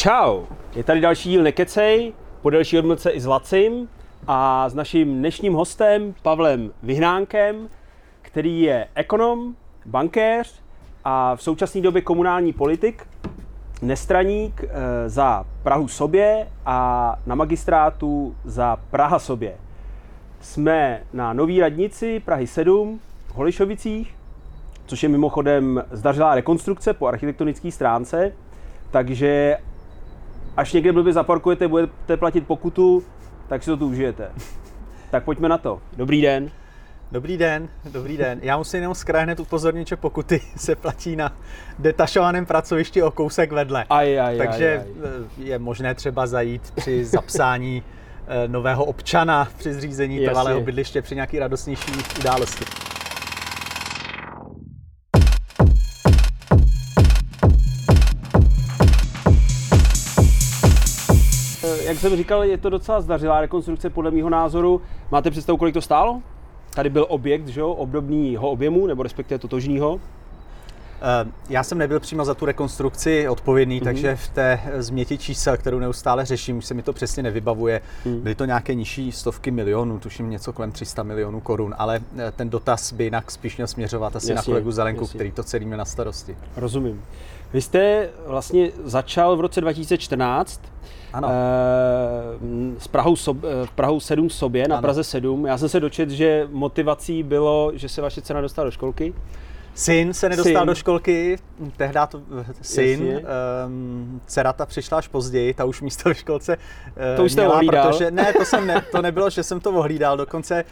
Čau, je tady další díl Nekecej, po delší odmlce i s Lacim a s naším dnešním hostem Pavlem Vyhnánkem, který je ekonom, bankéř a v současné době komunální politik, nestraník eh, za Prahu sobě a na magistrátu za Praha sobě. Jsme na nový radnici Prahy 7 v Holišovicích, což je mimochodem zdařilá rekonstrukce po architektonické stránce, takže až někde blbě zaparkujete, budete platit pokutu, tak si to tu užijete. Tak pojďme na to. Dobrý den. Dobrý den, dobrý den. Já musím jenom zkrát hned upozornit, že pokuty se platí na detašovaném pracovišti o kousek vedle. Aj, aj, Takže aj, aj. je možné třeba zajít při zapsání eh, nového občana při zřízení Jasně. trvalého bydliště při nějaký radostnější události. Jak jsem říkal, je to docela zdařilá rekonstrukce podle mého názoru. Máte představu, kolik to stálo? Tady byl objekt, že jo, obdobného objemu, nebo respektive totožního. Eh, Já jsem nebyl přímo za tu rekonstrukci odpovědný, Mhm. takže v té změti čísel, kterou neustále řeším, už se mi to přesně nevybavuje. Mhm. Byly to nějaké nižší stovky milionů, tuším něco kolem 300 milionů korun, ale eh, ten dotaz by jinak spíš měl směřovat asi na Jasně, kolegu Zelenku, jasně. který to celý měl na starosti. Rozumím. Vy jste vlastně začal v roce 2014 Ano. eh, s Prahou, sob, eh, v Prahou 7 v sobě, na Ano. Praze 7. Já jsem se dočet, že motivací bylo, že se vaše cena dostala do školky. Syn se nedostal Syn. do školky, tehdy to syn, Jasně. um, dcera ta přišla až později, ta už místo ve školce uh, To už jste měla, ohlídal? protože ne, to jsem ne, to nebylo, že jsem to ohlídal, dokonce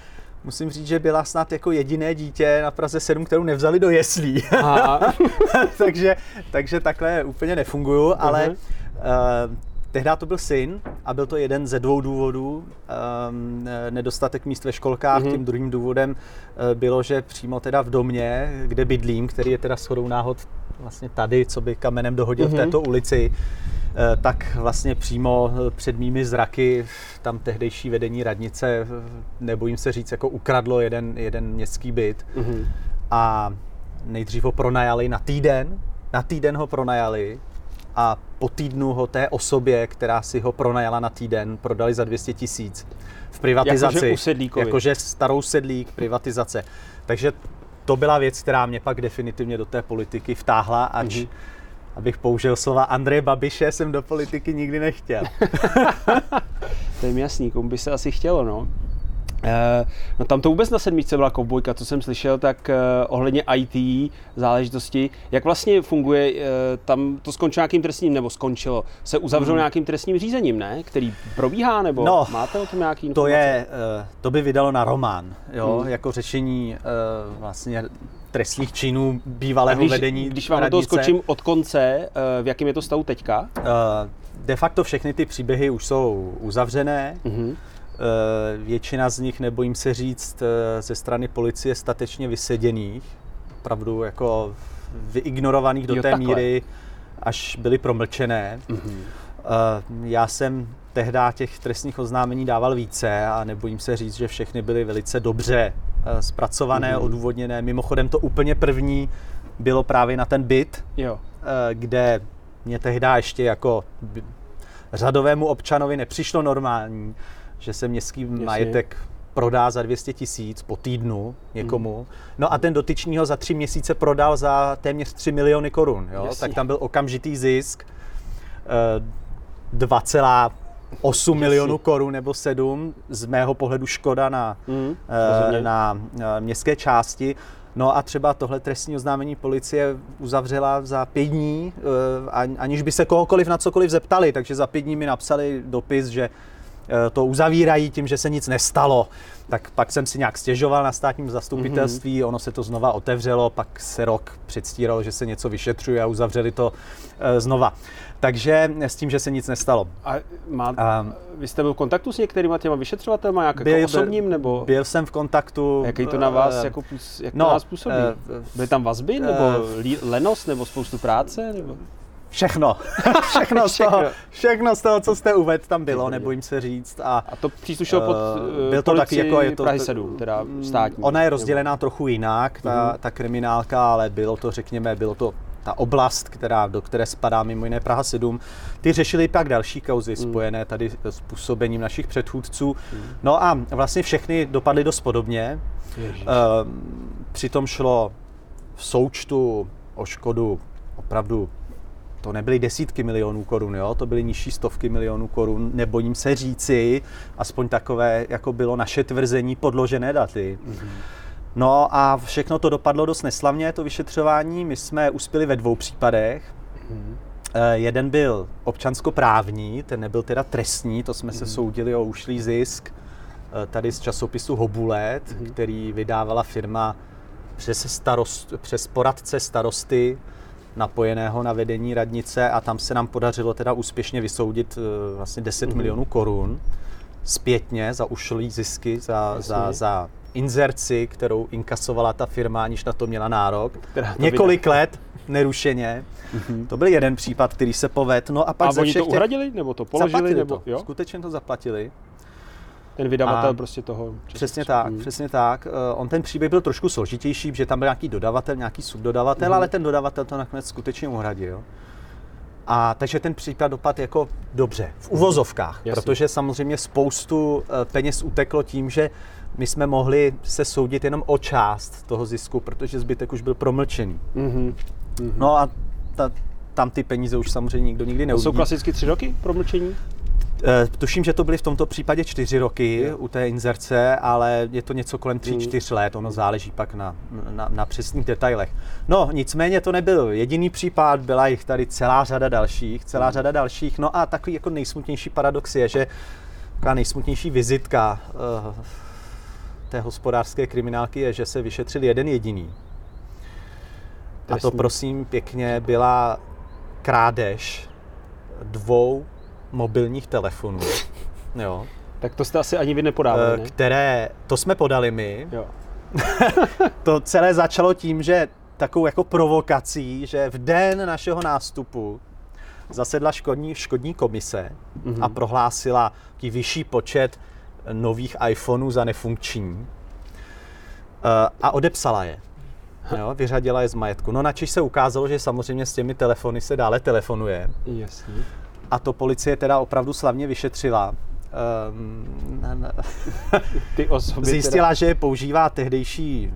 musím říct, že byla snad jako jediné dítě na Praze 7, kterou nevzali do jeslí. Takže, takže takhle úplně nefunguju, ale uh, tehdy to byl syn a byl to jeden ze dvou důvodů. Um, nedostatek míst ve školkách, Mhm. tím druhým důvodem uh, bylo, že přímo teda v domě, kde bydlím, který je teda shodou náhod vlastně tady, co by kamenem dohodil Mhm. v této ulici, eh, tak vlastně přímo eh, před mými zraky tam tehdejší vedení radnice, eh, nebojím se říct, jako ukradlo jeden, jeden městský byt Mhm. a nejdřív ho pronajali na týden, na týden ho pronajali a po týdnu ho té osobě, která si ho pronajala na týden, prodali za 200 tisíc v privatizaci. Jakože. Jakože starou sedlík, privatizace. Takže to byla věc, která mě pak definitivně do té politiky vtáhla, ač Mhm. Abych použil slova Andreje Babiše, jsem do politiky nikdy nechtěl. To je mi jasný, komu by se asi chtělo, no. Eh, no tam to vůbec na sedmičce byla kovbojka, co jsem slyšel, tak eh, ohledně IT záležitosti, jak vlastně funguje, eh, tam to skončilo nějakým trestním, nebo skončilo, se uzavřelo nějakým trestním řízením, ne? Který probíhá, nebo Hmm. No, máte o tom nějaký To informace? je, eh, to by vydalo na román, jo, Hmm. jako řešení vlastně trestných činů bývalého A když, vedení když vám toho radnice. skočím od konce, eh, v jakém je to stavu teďka? Eh, De facto všechny ty příběhy už jsou uzavřené. Mhm. Eh, Většina z nich, nebojím se říct, ze strany policie statečně vyseděných, opravdu jako vyignorovaných do Jo, té takhle. míry, až byly promlčené. Mhm. Eh, Já jsem tehdy těch trestních oznámení dával více a nebojím se říct, že všechny byly velice dobře Eh, zpracované, mm-hmm. odůvodněné. Mimochodem to úplně první bylo právě na ten byt, jo. Eh, kde mě tehdy ještě jako řadovému občanovi nepřišlo normální, že se městský Jasně. majetek prodá za 200 tisíc po týdnu někomu. Mhm. No a ten dotyčný ho za tři měsíce prodal za téměř 3 miliony korun. Jo? Tak tam byl okamžitý zisk eh, 8 milionů korun nebo 7, z mého pohledu škoda na, mm, na, uh, městské části. No a třeba tohle trestní oznámení policie uzavřela za pět dní, eh, aniž by se kohokoliv na cokoliv zeptali, takže za pět dní mi napsali dopis, že to uzavírají tím, že se nic nestalo. Tak pak jsem si nějak stěžoval na státním zastupitelství, mm-hmm. ono se to znova otevřelo, pak se rok předstíralo, že se něco vyšetřuje a uzavřeli to znova. Takže s tím, že se nic nestalo. A má, A vy jste byl v kontaktu s některýma těma vyšetřovatelma, jak jako osobním, nebo byl jsem v kontaktu. jaký to na vás, eh, jako, jak no, to na vás působí? eh, Byly tam vazby, nebo lí- lenost, nebo spoustu práce? Nebo? Všechno. všechno, z toho, Všechno. z toho, co jste uvedl, tam bylo, nebojím se říct. A, A to příslušelo pod Eh, uh, byl to taky jako je to- Prahy 7, teda státní. Ona je nebo- rozdělená trochu jinak, ta, Mhm. ta kriminálka, ale bylo to, řekněme, bylo to ta oblast, která, do které spadá mimo jiné Praha 7, ty řešili pak další kauzy Hmm. spojené tady s působením našich předchůdců. No a vlastně všechny dopadly dost podobně. Ježiš. Ehm, Přitom šlo v součtu o škodu opravdu, to nebyly desítky milionů korun, jo? to byly nižší stovky milionů korun, nebojím se říci, aspoň takové, jako bylo naše tvrzení, podložené daty. No a všechno to dopadlo dost neslavně, to vyšetřování. My jsme uspěli ve dvou případech. Eh, Jeden byl občanskoprávní, ten nebyl teda trestní, to jsme se soudili o ušlý zisk eh, tady z časopisu Hobulet, který vydávala firma přes, starost, přes poradce starosty napojeného na vedení radnice a tam se nám podařilo teda úspěšně vysoudit eh, vlastně 10 milionů korun zpětně za ušlý zisky, za, za, Jasně. za inzerci, kterou inkasovala ta firma, aniž na to měla nárok. Která to Několik let nerušeně. To byl jeden případ, který se poved. No a pak A ze oni všech to těch- uhradili, nebo to položili, zaplatili nebo to. jo? Skutečně to zaplatili. Ten vydavatel A- prostě toho. Přesně tak, Hmm. přesně tak. Eh, On ten příběh byl trošku složitější, protože tam byl nějaký dodavatel, nějaký subdodavatel, Mhm. ale ten dodavatel to nakonec skutečně uhradil. A takže ten případ dopad jako dobře, v uvozovkách, Jasně. protože samozřejmě spoustu eh, peněz uteklo tím, že my jsme mohli se soudit jenom o část toho zisku, protože zbytek už byl promlčený. Mhm. No a ta, tam ty peníze už samozřejmě nikdo nikdy To neuvidí. jsou klasicky tři roky promlčení? Eh, Tuším, že to byly v tomto případě čtyři roky Jo. u té inzerce, ale je to něco kolem tří, čtyř let, ono záleží pak na, na, na přesných detailech. No, nicméně to nebyl jediný případ, byla jich tady celá řada dalších, celá řada dalších. No a takový jako nejsmutnější paradox je, že taková nejsmutnější vizitka uh, té hospodářské kriminálky je, že se vyšetřil jeden jediný. A to prosím pěkně byla krádež dvou mobilních telefonů, jo, Tak to jste asi ani vy nepodávali, eh, ne? které, to jsme podali my, Jo. to celé začalo tím, že takovou jako provokací, že v den našeho nástupu zasedla škodní, škodní komise Mhm. a prohlásila taký vyšší počet nových iPhoneů za nefunkční Eh, a odepsala je. Jo, vyřadila je z majetku. No načež se ukázalo, že samozřejmě s těmi telefony se dále telefonuje. Jasně. A to policie teda opravdu slavně vyšetřila. Um, na, na, Ty osoby zjistila, že je používá tehdejší,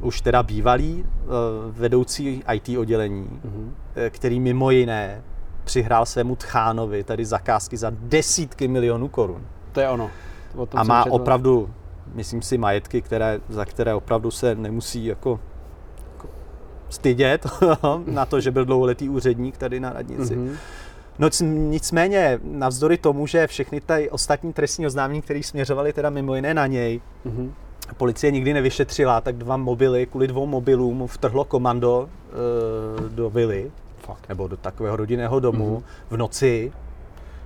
už teda bývalý, eh, vedoucí IT oddělení, Mhm. eh, který mimo jiné přihrál svému tchánovi tady zakázky za desítky milionů korun. Teda, to je ono. O tom A má četl. opravdu, myslím si, majetky, které, za které opravdu se nemusí jako, jako stydět na to, že byl dlouholetý úředník tady na radnici. Mhm. No nicméně, navzdory tomu, že všechny ty ostatní trestní oznámení, které směřovaly teda mimo jiné na něj, Mhm. policie nikdy nevyšetřila, tak dva mobily, kvůli dvou mobilům vtrhlo komando e, do vily, Fakt. nebo do takového rodinného domu v noci.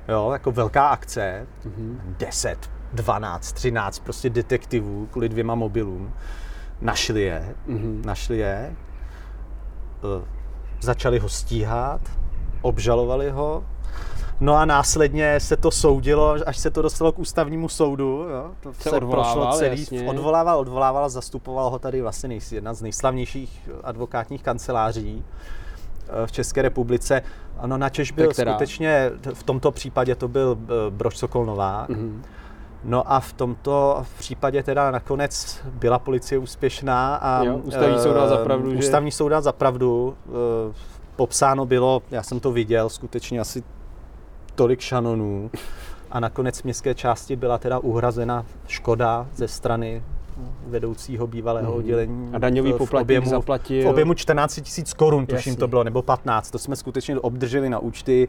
Jo, jako velká akce. Mhm. 10, 12, 13 prostě detektivů kvůli dvěma mobilům. Našli je, Mhm. našli je, eh, začali ho stíhat, obžalovali ho, no a následně se to soudilo, až se to dostalo k ústavnímu soudu. Jo? To Se odvolával, jasně. odvolával, odvolával, zastupoval ho tady vlastně nej, jedna z nejslavnějších advokátních kanceláří eh, v České republice. Ano, načež byl která? skutečně, v tomto případě to byl eh, Brož Sokol Novák. Mhm. No a v tomto případě teda nakonec byla policie úspěšná a Jo, ústavní soud dal za pravdu, eh, že- ústavní soud dal za pravdu. Popsáno bylo, já jsem to viděl, skutečně asi tolik šanonů a nakonec v městské části byla teda uhrazena škoda ze strany vedoucího bývalého Mhm. oddělení. A daňový poplatník objemu, zaplatil- V objemu 14 tisíc korun, tuším Jasně. to bylo, nebo 15. To jsme skutečně obdrželi na účty.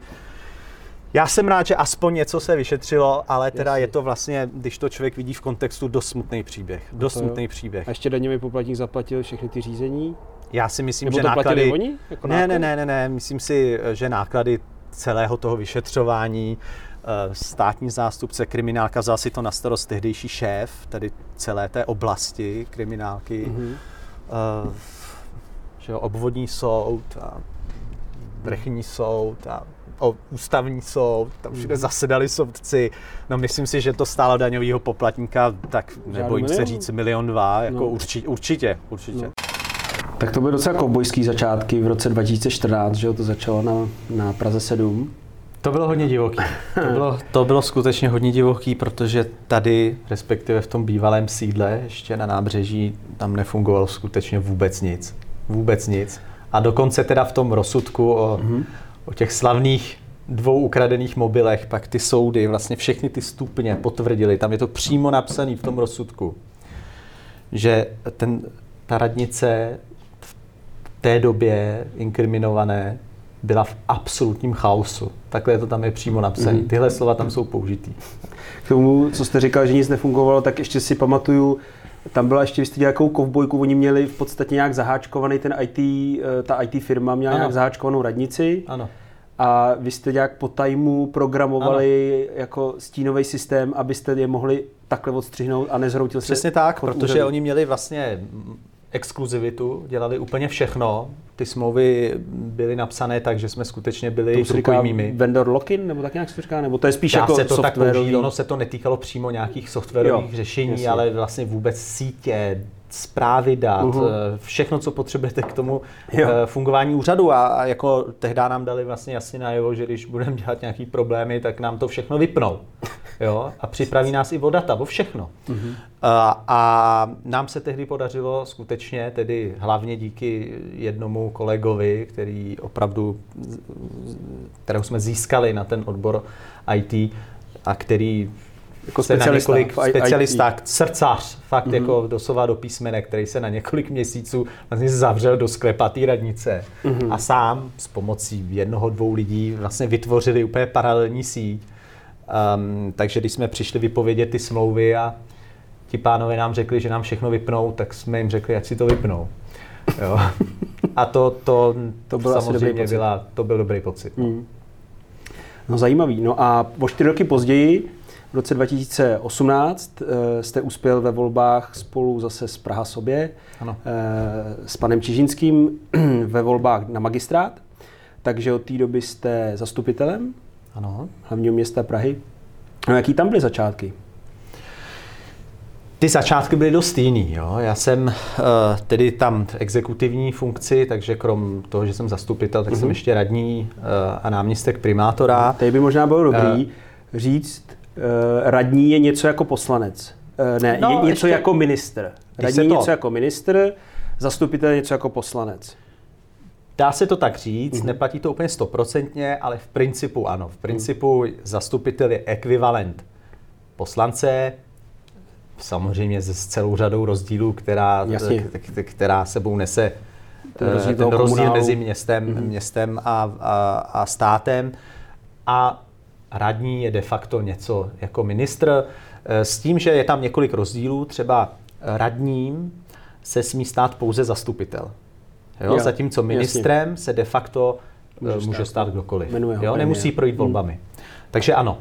Já jsem rád, že aspoň něco se vyšetřilo, ale teda Jasně. je to vlastně, když to člověk vidí v kontextu, dost smutný příběh. Dost smutný příběh. A ještě daňový poplatník zaplatil všechny ty řízení? Já si myslím, Nebo že to náklady... oni? Jako ne, ne, ne, ne, ne, myslím si, že náklady celého toho vyšetřování eh, státní zástupce kriminálka vzal si to na starost tehdejší šéf, tedy celé té oblasti kriminálky, Mhm. eh, že jo, obvodní soud a vrchní soud a o, ústavní soud, tam všude Mhm. zasedali soudci. No myslím si, že to stálo daňového poplatníka, tak nebojím se říct, milion dva, jako No. určitě, určitě, určitě. No. Tak to byly docela kovbojský začátky v roce 2014, že jo, to začalo na, na Praze 7. To bylo hodně divoký. To bylo, to bylo skutečně hodně divoký, protože tady, respektive v tom bývalém sídle, ještě na nábřeží, tam nefungovalo skutečně vůbec nic. Vůbec nic. A dokonce teda v tom rozsudku o, mm-hmm. o těch slavných dvou ukradených mobilech, pak ty soudy, vlastně všechny ty stupně potvrdili, tam je to přímo napsané v tom rozsudku, že ten, ta radnice té době inkriminované byla v absolutním chaosu. Takhle to tam je přímo napsané. Mm. Tyhle slova tam jsou použitý. K tomu, co jste říkal, že nic nefungovalo, tak ještě si pamatuju, tam byla ještě, vy jste nějakou kovbojku, oni měli v podstatě nějak zaháčkovaný ten IT, eh, ta IT firma měla ano. nějak zaháčkovanou radnici. Ano. A vy jste nějak po tajmu programovali ano. jako stínový systém, abyste je mohli takhle odstřihnout a nezhroutil se. Přesně tak, protože úřadu. oni měli vlastně exkluzivitu, dělali úplně všechno. Ty smlouvy byly napsané tak, že jsme skutečně byli rukojmími. vendor lock-in, nebo tak nějak se to říká, nebo to je spíš Dá jako se to tak použít, ono se to netýkalo přímo nějakých softwarových jo, řešení, jasně. ale vlastně vůbec sítě, zprávy dat, uh-huh. všechno, co potřebujete k tomu jo. Eh, fungování úřadu a, a jako tehdy nám dali vlastně jasně najevo, že když budeme dělat nějaký problémy, tak nám to všechno vypnou. Jo? A připraví nás i o data, o všechno. Uh-huh. A, a nám se tehdy podařilo skutečně, tedy hlavně díky jednomu kolegovi, který opravdu, kterého jsme získali na ten odbor IT a který jako specialista, na několik, specialista, srdcař, fakt mm-hmm. jako doslova do písmene, který se na několik měsíců vlastně zavřel do sklepa té radnice mm-hmm. a sám s pomocí jednoho, dvou lidí vlastně vytvořili úplně paralelní síť. Um, takže když jsme přišli vypovědět ty smlouvy a ti pánové nám řekli, že nám všechno vypnou, tak jsme jim řekli, ať si to vypnou. Jo. A to, to, to byl samozřejmě byla, to byl dobrý pocit. No. Mm. no zajímavý. No a o čtyři roky později v roce 2018 eh, jste uspěl ve volbách spolu zase s Praha sobě, ano. Eh, s panem Čižinským ve volbách na magistrát, takže od té doby jste zastupitelem ano. hlavního města Prahy. No, jaký tam byly začátky? Ty začátky byly dost jiný. Jo. Já jsem uh, tedy tam v exekutivní funkci, takže krom toho, že jsem zastupitel, tak uh-huh. jsem mhm. ještě radní uh, a náměstek primátora. Tady by možná bylo dobrý uh, říct, Eh, radní je něco jako poslanec. Eh, ne, no, je něco ještě, jako ministr. Radní je něco jako ministr, zastupitel je něco jako poslanec. Dá se to tak říct, mm-hmm. neplatí to úplně stoprocentně, ale v principu ano. V principu mm. zastupitel je ekvivalent poslance, samozřejmě s celou řadou rozdílů, která, která sebou nese ten eh, rozdíl, ten rozdíl mezi městem, mm-hmm. městem a, a, a státem. A radní je de facto něco jako ministr, eh, s tím, že je tam několik rozdílů, třeba radním se smí stát pouze zastupitel. Jo? Jo, Zatímco ministrem jasně. se de facto eh, může, může stát kdokoliv. jo? Nemusí projít hmm. volbami. Hmm. Takže ano.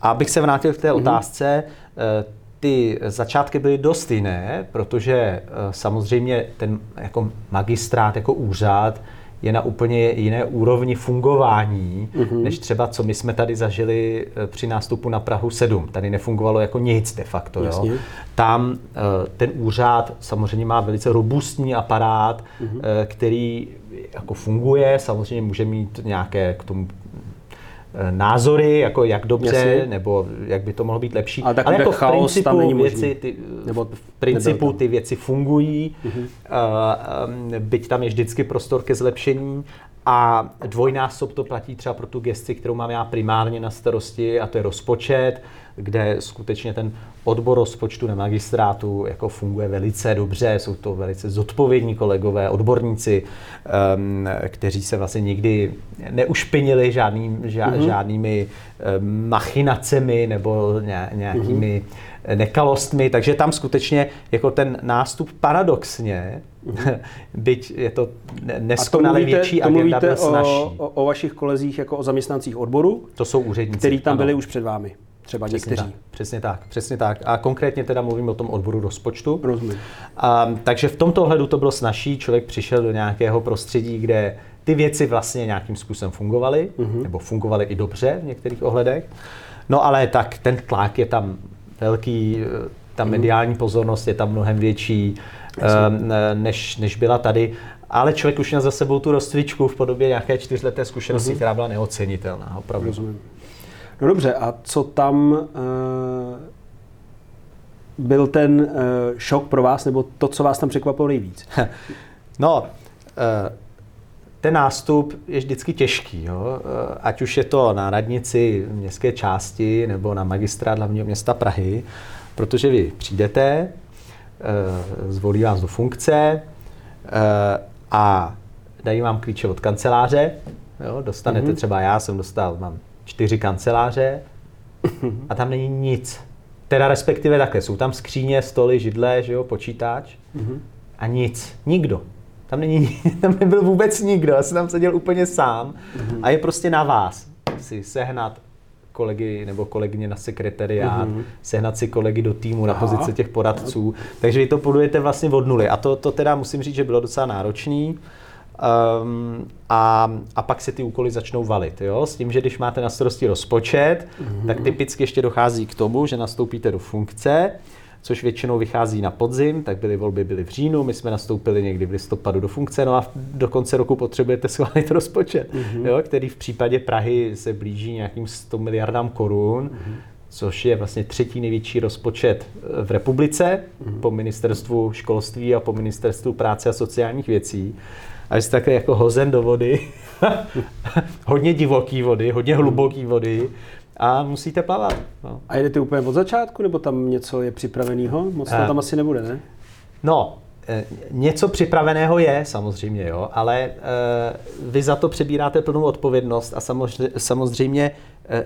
A abych se vrátil k té hmm. otázce, eh, ty začátky byly dost jiné, protože samozřejmě ten jako magistrát, jako úřad, je na úplně jiné úrovni fungování, mm-hmm. než třeba co my jsme tady zažili eh, při nástupu na Prahu 7. Tady nefungovalo jako nic de facto. Jo. Tam eh, ten úřad samozřejmě má velice robustní aparát, mm-hmm. který jako funguje, samozřejmě může mít nějaké k tomu názory, jako jak dobře, Jasně. nebo jak by to mohlo být lepší. Ale, Ale jako v principu, věci, ty, nebo v principu ty věci fungují, uh-huh. uh, byť tam je vždycky prostor ke zlepšení. A dvojnásob to platí třeba pro tu gesti, kterou mám já primárně na starosti, a to je rozpočet, kde skutečně ten odbor rozpočtu na magistrátu jako funguje velice dobře, jsou to velice zodpovědní kolegové, odborníci, um, kteří se vlastně nikdy neušpinili žádný, ža, mm-hmm. žádnými um, machinacemi nebo nějakými mm-hmm. nekalostmi, takže tam skutečně jako ten nástup paradoxně, mm-hmm. byť je to neskonale větší to agenda, byl snažší. O, o, o vašich kolezích jako o zaměstnancích odboru? To jsou úředníci. Kteří tam ano. byli už před vámi třeba přesně někteří. Tak, přesně tak, přesně tak. A konkrétně teda mluvím o tom odboru rozpočtu. Rozumím. A, takže v tomto ohledu to bylo snažší. Člověk přišel do nějakého prostředí, kde ty věci vlastně nějakým způsobem fungovaly, uh-huh. nebo fungovaly i dobře v některých ohledech. No ale tak ten tlak je tam velký, ta mhm. mediální pozornost je tam mnohem větší, uh, než, než byla tady. ale člověk už měl za sebou tu rozcvičku v podobě nějaké čtyřleté zkušenosti, mm-hmm. která byla neocenitelná, opravdu. Rozumím. No dobře, a co tam uh, byl ten uh, šok pro vás, nebo to, co vás tam překvapilo nejvíc? no, uh, ten nástup je vždycky těžký, jo? ať už je to na radnici městské části nebo na magistrát hlavního města Prahy, protože vy přijdete, zvolí vás do funkce, a dají vám klíče od kanceláře. Jo, dostanete mm-hmm. třeba, já jsem dostal, mám čtyři kanceláře a tam není nic. Teda respektive také, jsou tam skříně, stoly, židle, že jo, počítač mm-hmm. a nic, nikdo. Tam, není, tam nebyl vůbec nikdo, já jsem tam seděl úplně sám mm-hmm. a je prostě na vás si sehnat kolegy nebo kolegyně na sekretariát, mm-hmm. sehnat si kolegy do týmu na Aha. pozice těch poradců. Takže vy to budujete vlastně od nuly. A to, to teda musím říct, že bylo docela náročný. Um, a, a pak se ty úkoly začnou valit. Jo? S tím, že když máte na starosti rozpočet, mm-hmm. tak typicky ještě dochází k tomu, že nastoupíte do funkce, což většinou vychází na podzim, tak byly volby byly v říjnu, my jsme nastoupili někdy v listopadu do funkce, no a do konce roku potřebujete schválit rozpočet, mm-hmm. jo, který v případě Prahy se blíží nějakým 100 miliardám korun, mm-hmm. což je vlastně třetí největší rozpočet eh, v republice mm-hmm. po ministerstvu školství a po ministerstvu práce a sociálních věcí. A jste také jako hozen do vody, hodně divoký vody, hodně hluboký vody, a musíte plavat. No. A jedete úplně od začátku, nebo tam něco je připraveného? Moc to tam asi nebude, ne? No, e, něco připraveného je samozřejmě, jo, ale e, vy za to přebíráte plnou odpovědnost a samozřejmě, samozřejmě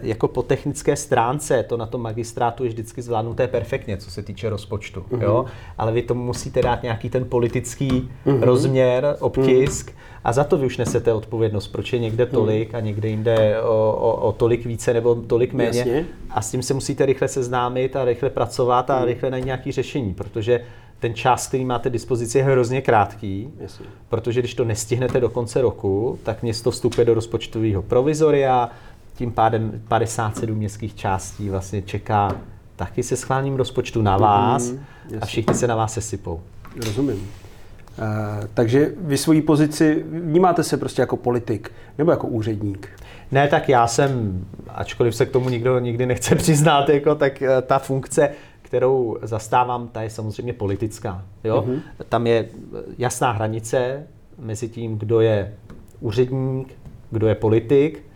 jako po technické stránce to na tom magistrátu je vždycky zvládnuté perfektně, co se týče rozpočtu, uh-huh. jo, ale vy tomu musíte dát nějaký ten politický uh-huh. rozměr, obtisk, uh-huh a za to vy už nesete odpovědnost, proč je někde hmm. tolik a někde jinde o, o, o tolik více nebo tolik méně. Jasně. A s tím se musíte rychle seznámit a rychle pracovat a hmm. rychle najít nějaké řešení, protože ten čas, který máte dispozici, je hrozně krátký, Jasně. protože když to nestihnete do konce roku, tak město vstupuje do rozpočtového provizoria, tím pádem 57 městských částí vlastně čeká taky se schválením rozpočtu na vás mm, a všichni se na vás sesypou. Rozumím. Eh, takže vy svoji pozici vnímáte se prostě jako politik nebo jako úředník? Ne, tak já jsem, ačkoliv se k tomu nikdo nikdy nechce přiznat, jako, tak eh, ta funkce, kterou zastávám, ta je samozřejmě politická. Jo? Mm-hmm. Tam je jasná hranice mezi tím, kdo je úředník, kdo je politik.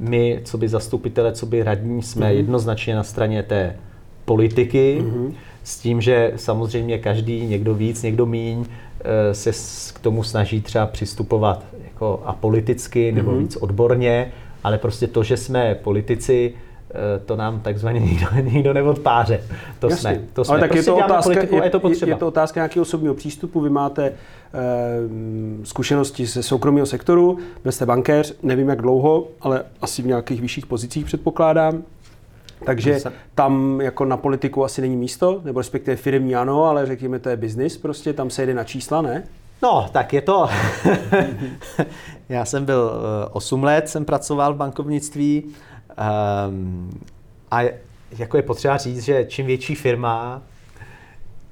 My, co by zastupitele, co by radní, jsme mm-hmm. jednoznačně na straně té politiky, mm-hmm. s tím, že samozřejmě každý, někdo víc, někdo míň, Eh, se k tomu snaží třeba přistupovat jako apoliticky nebo mm-hmm. víc odborně, ale prostě to, že jsme politici, to nám takzvaně nikdo, nikdo neodpáře. To Jasně. jsme. To jsme. Ale tak prostě je to, otázka, je, je, to potřeba. je to otázka nějakého osobního přístupu. Vy máte e, zkušenosti ze soukromého sektoru, byl jste bankéř, nevím jak dlouho, ale asi v nějakých vyšších pozicích předpokládám. Takže tam jako na politiku asi není místo, nebo respektive firmní ano, ale řekněme, to je biznis, prostě tam se jede na čísla, ne? No, tak je to. Já jsem byl 8 eh, let, jsem pracoval v bankovnictví um, a jako je potřeba říct, že čím větší firma,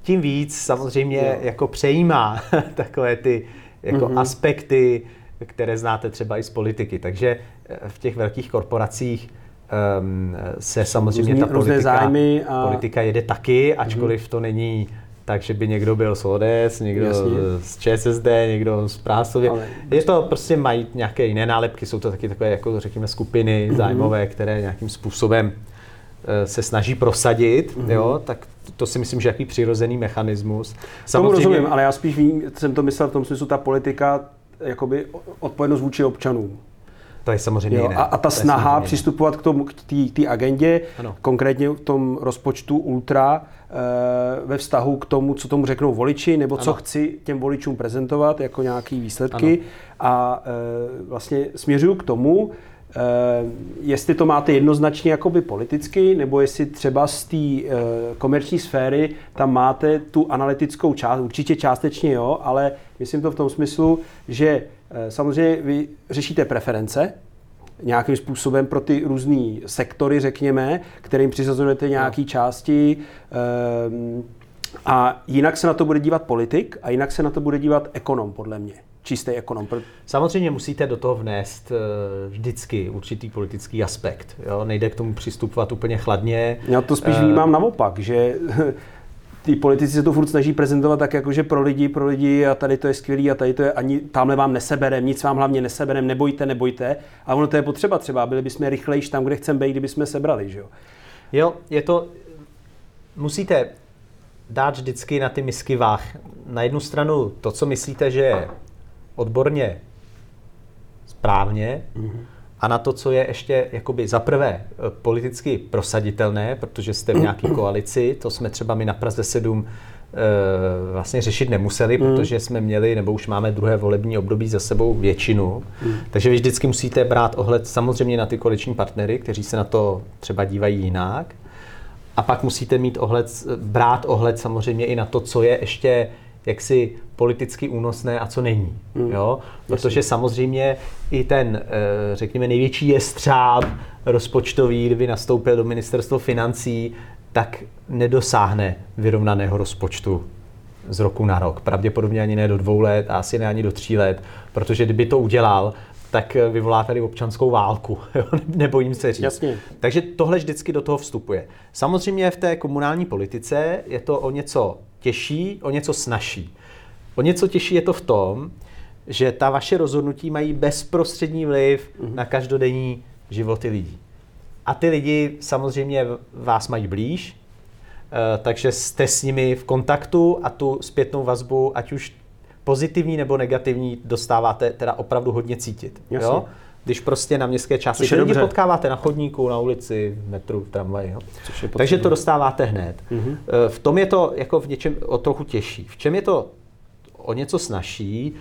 tím víc samozřejmě jo. jako přejímá takové ty jako mm-hmm. aspekty, které znáte třeba i z politiky. Takže eh, v těch velkých korporacích um, se samozřejmě Různý, ta politika, zájmy a... politika jede taky, ačkoliv mm-hmm. to není tak, že by někdo byl z ODS, někdo Jasně. z ČSSD, někdo z Prásově. Ale... Je to prostě mají nějaké jiné nálepky, jsou to taky takové, jako řekněme, skupiny mm-hmm. zájmové, které nějakým způsobem uh, se snaží prosadit, mm-hmm. jo, tak to si myslím, že jaký přirozený mechanismus. Samozřejmě... Tomu rozumím, ale já spíš vím, jsem to myslel v tom smyslu, ta politika, jakoby odpovědnost vůči občanům. To je samozřejmě jo, jiné. A, a ta snaha přistupovat k tomu, k té agendě, ano. konkrétně v tom rozpočtu ultra, e, ve vztahu k tomu, co tomu řeknou voliči, nebo ano. co chci těm voličům prezentovat jako nějaké výsledky. Ano. A e, vlastně směřuju k tomu, Uh, jestli to máte jednoznačně jakoby politicky, nebo jestli třeba z té uh, komerční sféry tam máte tu analytickou část, určitě částečně jo, ale myslím to v tom smyslu, že Eh, samozřejmě vy řešíte preference, nějakým způsobem pro ty různé sektory, řekněme, kterým přizazujete nějaké části eh, a jinak se na to bude dívat politik a jinak se na to bude dívat ekonom, podle mě. čistý ekonom. Samozřejmě musíte do toho vnést eh, vždycky určitý politický aspekt. Jo? Nejde k tomu přistupovat úplně chladně. Já to spíš vnímám naopak, že ty politici se to furt snaží prezentovat tak jako, že pro lidi, pro lidi a tady to je skvělý a tady to je ani tamhle vám neseberem, nic vám hlavně neseberem, nebojte, nebojte. A ono to je potřeba třeba, byli bychom rychlejší tam, kde chceme být, kdyby jsme sebrali, že jo. Jo, je to, musíte dát vždycky na ty misky váh. Na jednu stranu to, co myslíte, že je odborně správně, mm-hmm. A na to, co je ještě jakoby za prvé eh, politicky prosaditelné, protože jste v nějaké koalici, to jsme třeba my na Praze 7 e, vlastně řešit nemuseli, mm. protože jsme měli, nebo už máme druhé volební období za sebou většinu. Mm. Takže vy vždycky musíte brát ohled samozřejmě na ty koaliční partnery, kteří se na to třeba dívají jinak. A pak musíte mít ohled, brát ohled samozřejmě i na to, co je ještě jaksi politicky únosné a co není. Mm. Jo? Protože samozřejmě i ten, eh, řekněme, největší jestřáb rozpočtový, kdyby nastoupil do ministerstva financí, tak nedosáhne vyrovnaného rozpočtu z roku na rok. Pravděpodobně ani ne do dvou let a asi ne ani do tří let, protože kdyby to udělal, tak eh, vyvolá tady občanskou válku. Nebojím se říct. Jasně. Takže tohle vždycky do toho vstupuje. Samozřejmě v té komunální politice je to o něco těžší, o něco snažší. O něco těžší je to v tom, že ta vaše rozhodnutí mají bezprostřední vliv mm-hmm. na každodenní životy lidí. A ty lidi samozřejmě vás mají blíž, eh, takže jste s nimi v kontaktu a tu zpětnou vazbu, ať už pozitivní nebo negativní, dostáváte teda opravdu hodně cítit. Jo? Když prostě na městské části ty lidi potkáváte na chodníku, na ulici, v metru, v tramvaji. Jo? Takže to dostáváte hned. Mm-hmm. V tom je to jako v něčem o trochu těžší. V čem je to o něco snažší,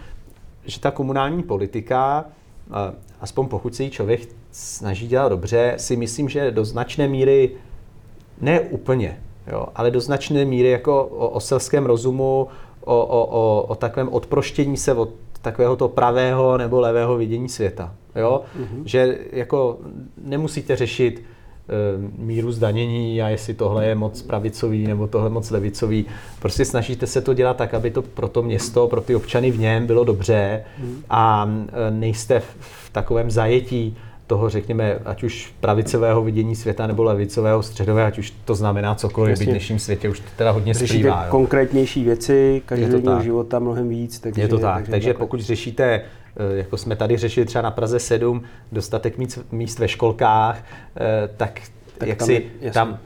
že ta komunální politika, eh, aspoň pokud se jí člověk snaží dělat dobře, si myslím, že do značné míry, ne úplně, jo, ale do značné míry jako o, o selském rozumu, o, o, o, o takovém odproštění se od takového to pravého nebo levého vidění světa. Jo? Mm-hmm. Že jako nemusíte řešit e, míru zdanění a jestli tohle je moc pravicový nebo tohle moc levicový. Prostě snažíte se to dělat tak, aby to pro to město, pro ty občany v něm bylo dobře mm. a e, nejste v takovém zajetí toho, řekněme, ať už pravicového vidění světa nebo levicového, středového, ať už to znamená cokoliv, Jasně. v dnešním světě už to teda hodně splývá. konkrétnější věci, každodenního života mnohem víc. Takže, je to tak, takže, takže pokud řešíte eh, jako jsme tady řešili třeba na Praze 7, dostatek míst, míst ve školkách, eh, tak, tak jak tam si je, tam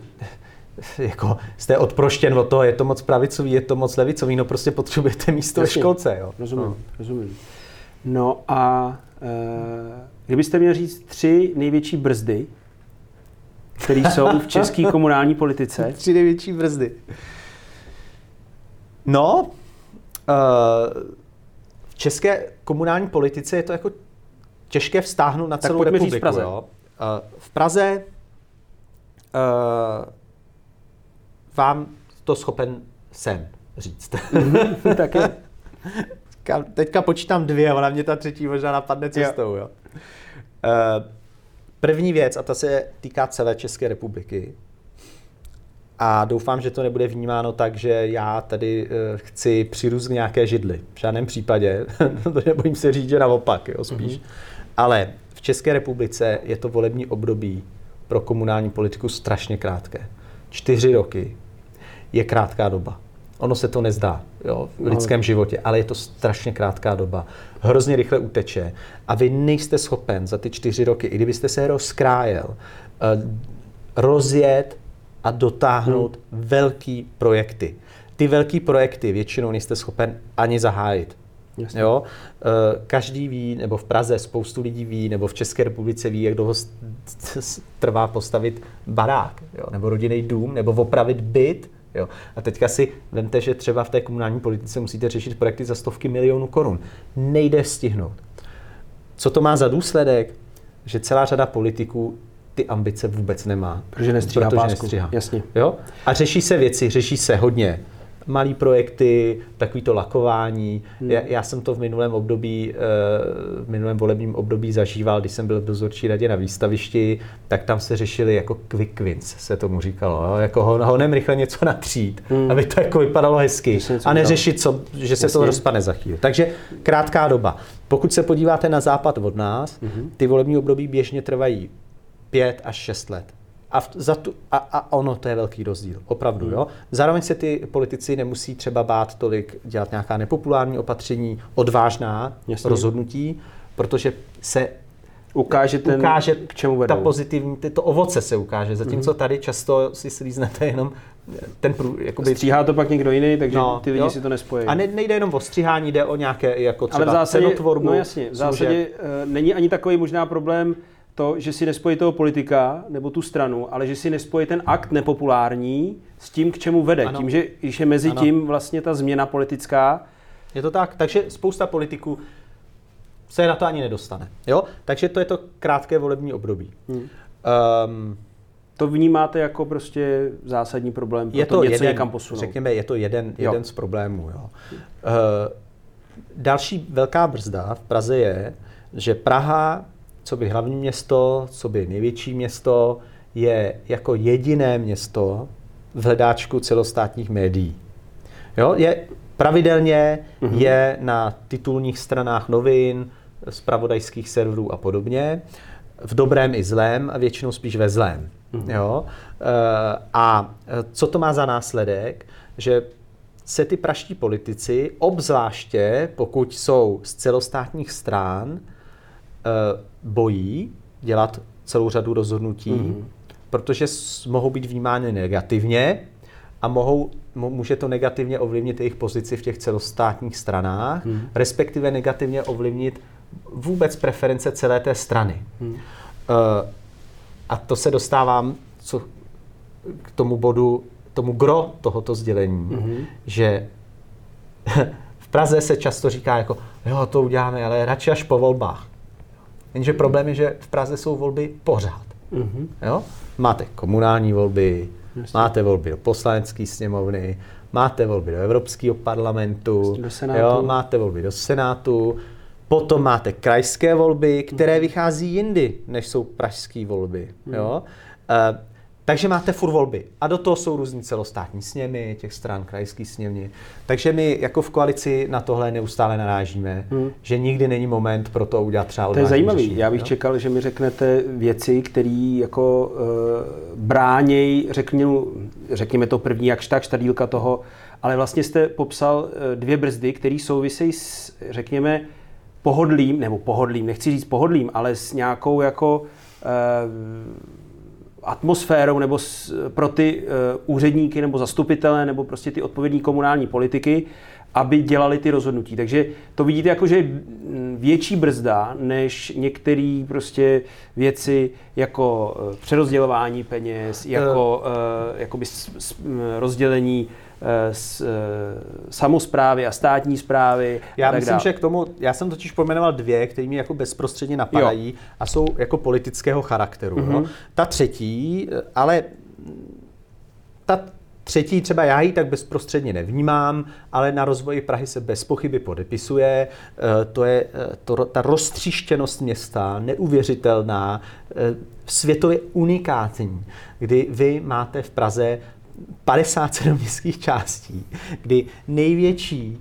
jako jste odproštěn od toho, je to moc pravicový, je to moc levicový, no prostě potřebujete místo jasně. ve školce. Jo. Rozumím, no. rozumím. No a e, Kdybyste měl říct tři největší brzdy, které jsou v české komunální politice. Tři největší brzdy. No, uh, v české komunální politice je to jako těžké vztáhnout na celou tak republiku. v Praze. Jo? Uh, v Praze uh, vám to schopen jsem říct. Mm-hmm, tak je. Teďka počítám dvě, ona mě ta třetí možná napadne cestou. Jo. Jo. Eh, první věc, a ta se týká celé České republiky, a doufám, že to nebude vnímáno tak, že já tady eh, chci přirůst k nějaké židli. V žádném případě, nebojím se říct, že naopak, jo, spíš. Mm-hmm. Ale v České republice je to volební období pro komunální politiku strašně krátké. Čtyři roky je krátká doba. Ono se to nezdá jo, v lidském životě, ale je to strašně krátká doba. Hrozně rychle uteče a vy nejste schopen za ty čtyři roky, i kdybyste se rozkrájel, eh, rozjet a dotáhnout hmm. velký projekty. Ty velký projekty většinou nejste schopen ani zahájit. Jasně. Jo? Eh, každý ví, nebo v Praze spoustu lidí ví, nebo v České republice ví, jak dlouho trvá postavit barák, jo? nebo rodinný dům, nebo opravit byt, Jo. A teďka si vemte, že třeba v té komunální politice musíte řešit projekty za stovky milionů korun. Nejde stihnout. Co to má za důsledek? Že celá řada politiků ty ambice vůbec nemá. Protože nestříhá protože pásku. Nestříhá. Jasně. Jo? A řeší se věci, řeší se hodně malý projekty, takový to lakování. Hmm. Já, já jsem to v minulém období, v minulém volebním období zažíval, když jsem byl v dozorčí radě na výstavišti, tak tam se řešili jako quick wins, se tomu říkalo. Jo? Jako honem rychle něco natřít, hmm. aby to jako vypadalo hezky. A neřešit, co, že se Jasně. to rozpadne za chvíli. Takže krátká doba. Pokud se podíváte na západ od nás, hmm. ty volební období běžně trvají 5 až 6 let. A, v, za tu, a, a ono to je velký rozdíl, opravdu. Hmm. Jo? Zároveň se ty politici nemusí třeba bát tolik dělat nějaká nepopulární opatření, odvážná Jasně. rozhodnutí, protože se ukáže, ten, ukáže k čemu vedou. Ta pozitivní, to ovoce se ukáže, zatímco hmm. tady často si slíznete jenom ten prů, jakoby... Stříhá to pak někdo jiný, takže no, ty lidi jo. si to nespojí. A ne, nejde jenom o stříhání, jde o nějaké jako třeba Ale v zásadě, cenotvorbu. No jasně, v zásadě uh, není ani takový možná problém to, že si nespojí toho politika nebo tu stranu, ale že si nespojí ten akt nepopulární s tím, k čemu vede. Ano. Tím, že když je mezi ano. tím vlastně ta změna politická. Je to tak, takže spousta politiků se na to ani nedostane. Jo? Takže to je to krátké volební období. Hmm. Um, to vnímáte jako prostě zásadní problém, je to něco jeden, někam posunout. Řekněme, je to jeden, jeden z problémů. Jo. Uh, další velká brzda v Praze je, že Praha co by hlavní město, co by největší město, je jako jediné město v hledáčku celostátních médií. Jo, je pravidelně mm-hmm. je na titulních stranách novin, zpravodajských serverů a podobně, v dobrém i zlém a většinou spíš ve zlém. Mm-hmm. Jo? Eh, a co to má za následek? Že se ty praští politici, obzvláště pokud jsou z celostátních strán, Eh, bojí dělat celou řadu rozhodnutí, mm-hmm. protože mohou být vnímány negativně a mohou, může to negativně ovlivnit jejich pozici v těch celostátních stranách, mm. respektive negativně ovlivnit vůbec preference celé té strany. Mm. Uh, a to se dostávám co, k tomu bodu, tomu gro tohoto sdělení, mm-hmm. že v Praze se často říká jako, jo, to uděláme, ale radši až po volbách. Jenže problém je, že v Praze jsou volby pořád. Mm-hmm. Jo? Máte komunální volby, Jasně. máte volby do poslanecké sněmovny, máte volby do Evropského parlamentu, do Senátu. Jo? máte volby do Senátu, potom máte krajské volby, které mm. vychází jindy, než jsou pražské volby. Mm. Jo? Uh, takže máte furt volby. A do toho jsou různý celostátní sněmy, těch stran krajský sněmy. Takže my jako v koalici na tohle neustále narážíme, hmm. že nikdy není moment pro to udělat třeba To je zajímavý. Řešení, Já bych jo? čekal, že mi řeknete věci, které jako uh, bráněj, řekněme, řekněme to první jakž tak, štadílka toho, ale vlastně jste popsal uh, dvě brzdy, které souvisejí s, řekněme, pohodlím, nebo pohodlím, nechci říct pohodlím, ale s nějakou jako uh, atmosférou nebo s, pro ty uh, úředníky nebo zastupitele nebo prostě ty odpovědní komunální politiky, aby dělali ty rozhodnutí. Takže to vidíte jako, že je větší brzda než některé prostě věci jako uh, přerozdělování peněz, jako uh, jakoby s, s, rozdělení z eh, samozprávy a státní zprávy. Já a tak myslím, dále. že k tomu, já jsem totiž pojmenoval dvě, které mi jako bezprostředně napadají jo. a jsou jako politického charakteru. Mm-hmm. No. Ta třetí, ale ta Třetí třeba já ji tak bezprostředně nevnímám, ale na rozvoji Prahy se bez pochyby podepisuje. Eh, to je eh, to, ta roztříštěnost města, neuvěřitelná, světově unikátní, kdy vy máte v Praze 57 městských částí, kdy největší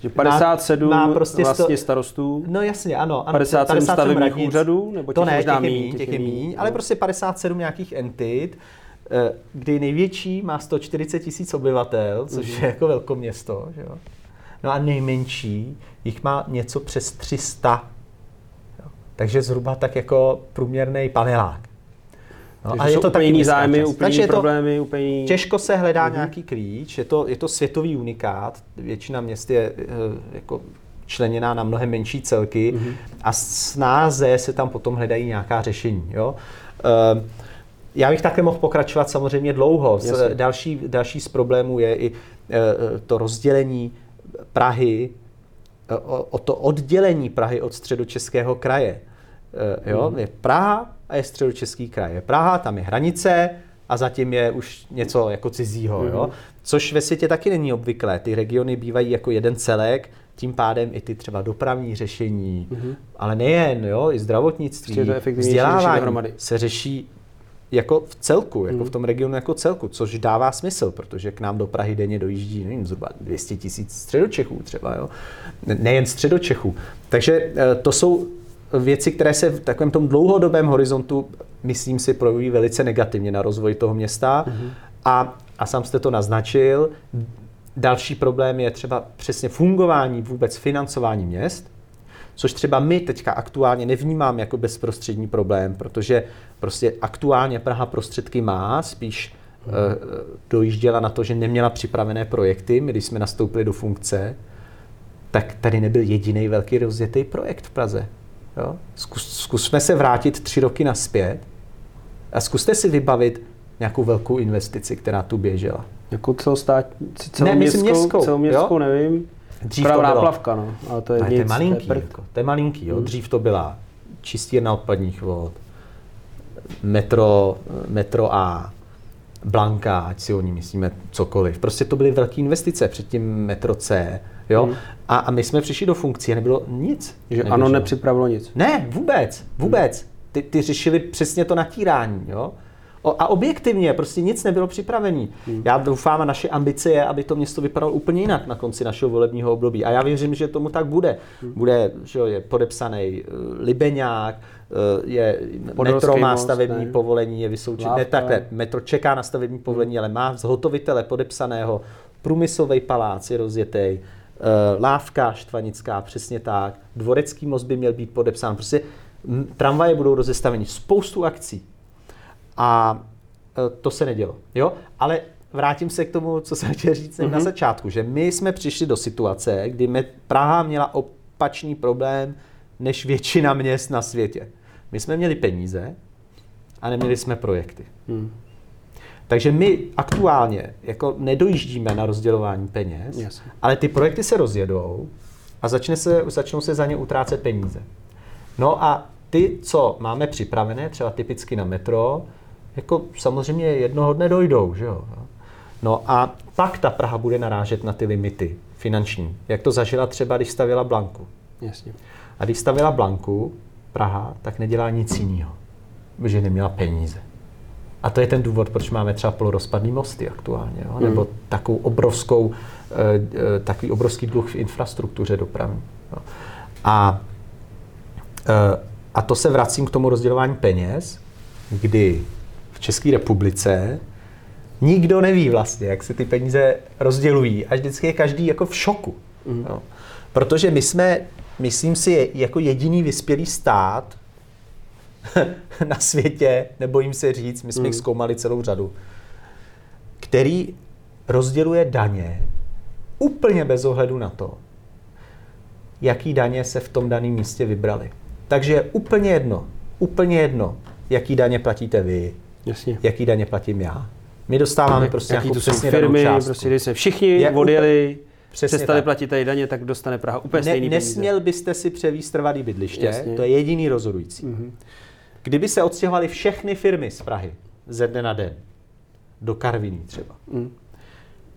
že 57 má, má prostě vlastně starostů? No jasně, ano. ano 57, 57 stavebních úřadů? Nebo to ne, těch je míň, těch je míň, ale prostě 57 nějakých entit, eh, kdy největší má 140 tisíc obyvatel, což mm. je jako velkoměsto, že jo? No a nejmenší jich má něco přes 300. Jo? Takže zhruba tak jako průměrný panelák. No, a je to taky jiný zájmy, úplně Takže problémy, to, úplně Těžko se hledá uh-huh. nějaký klíč, je to, je to světový unikát, většina měst je uh, jako členěná na mnohem menší celky uh-huh. a snáze se tam potom hledají nějaká řešení. Jo? Uh, já bych také mohl pokračovat samozřejmě dlouho. Z, další, další z problémů je i uh, to rozdělení Prahy, o, o to oddělení Prahy od středočeského kraje. Jo? Uh-huh. Je Praha a je středočeský kraj. Je Praha, tam je hranice a zatím je už něco jako cizího, jo? Mhm. Což ve světě taky není obvyklé. Ty regiony bývají jako jeden celek, tím pádem i ty třeba dopravní řešení, ale nejen, jo, i zdravotnictví, vzdělávání se řeší jako v celku, jako v tom regionu jako celku, což dává smysl, protože k nám do Prahy denně dojíždí, nevím, zhruba 200 tisíc středočechů třeba, jo? Ne- nejen středočechů. Takže eh, to jsou věci, které se v takovém tom dlouhodobém horizontu, myslím si, projeví velice negativně na rozvoj toho města. A, a sám jste to naznačil. Další problém je třeba přesně fungování vůbec financování měst, což třeba my teďka aktuálně nevnímám jako bezprostřední problém, protože prostě aktuálně Praha prostředky má, spíš eh, dojížděla na to, že neměla připravené projekty. My, když jsme nastoupili do funkce, tak tady nebyl jediný velký rozjetý projekt v Praze. Jo? Zkus, zkusme se vrátit tři roky naspět a zkuste si vybavit nějakou velkou investici, která tu běžela. Jako celostátní, Ne, myslím městskou, celoměstskou nevím. Dřív Právě to bylo- náplavka, no. Ale to je, Ale to nic, je malinký, prd. jako, to je malinký, jo. Dřív to byla čistírna odpadních vod, metro, metro A, Blanka, ať si o ní myslíme cokoliv. Prostě to byly velké investice, předtím metro C, jo. A, a my jsme přišli do funkcí a nebylo nic. Že neběželo. ano, nepřipravilo nic. Ne, vůbec, vůbec. Ty, ty řešili přesně to natírání, jo? O, a objektivně, prostě nic nebylo připravený. Já doufám a naše ambice je, aby to město vypadalo úplně jinak na konci našeho volebního období. A já věřím, že tomu tak bude. Bude, že jo, je podepsaný uh, Libeňák, uh, je Podolský metro má most, stavební ne? povolení, je Vysouči, ne takhle, metro čeká na stavební povolení, ale má zhotovitele podepsaného, průmyslový palác je rozjetý, Lávka Štvanická, přesně tak. Dvorecký most by měl být podepsán. Prostě tramvaje budou rozestaveny. Spoustu akcí. A e, to se nedělo. Jo? Ale vrátím se k tomu, co jsem chtěl říct mm-hmm. na začátku, že my jsme přišli do situace, kdy Praha měla opačný problém než většina měst na světě. My jsme měli peníze a neměli jsme projekty. Hmm. Takže my aktuálně jako nedojíždíme na rozdělování peněz, Jasně. ale ty projekty se rozjedou a začne se, začnou se za ně utrácet peníze. No a ty, co máme připravené, třeba typicky na metro, jako samozřejmě jednoho dne dojdou, že jo. No a pak ta Praha bude narážet na ty limity finanční, jak to zažila třeba, když stavěla Blanku. Jasně. A když stavěla Blanku, Praha, tak nedělá nic jiného, protože neměla peníze. A to je ten důvod, proč máme třeba polorozpadný mosty aktuálně, jo? nebo takovou obrovskou, eh, eh, takový obrovský dluh v infrastruktuře dopravní. Jo? A, eh, a to se vracím k tomu rozdělování peněz, kdy v České republice nikdo neví vlastně, jak se ty peníze rozdělují. A vždycky je každý jako v šoku. Jo? Protože my jsme, myslím si, jako jediný vyspělý stát na světě, nebojím se říct, my jsme jich zkoumali celou řadu, který rozděluje daně úplně bez ohledu na to, jaký daně se v tom daném místě vybrali. Takže je úplně jedno, úplně jedno, jaký daně platíte vy, Jasně. jaký daně platím já. My dostáváme prostě Jaký nějakou jsou přesně danou firmy, částku. prostě když se všichni Je odjeli, Přesně přestali tak. platit tady daně, tak dostane Praha úplně ne, stejný nesměl byste si převíst trvalý bydliště, Jasně. to je jediný rozhodující. Mm-hmm. Kdyby se odstěhovaly všechny firmy z Prahy ze dne na den, do Karviní třeba, Mm.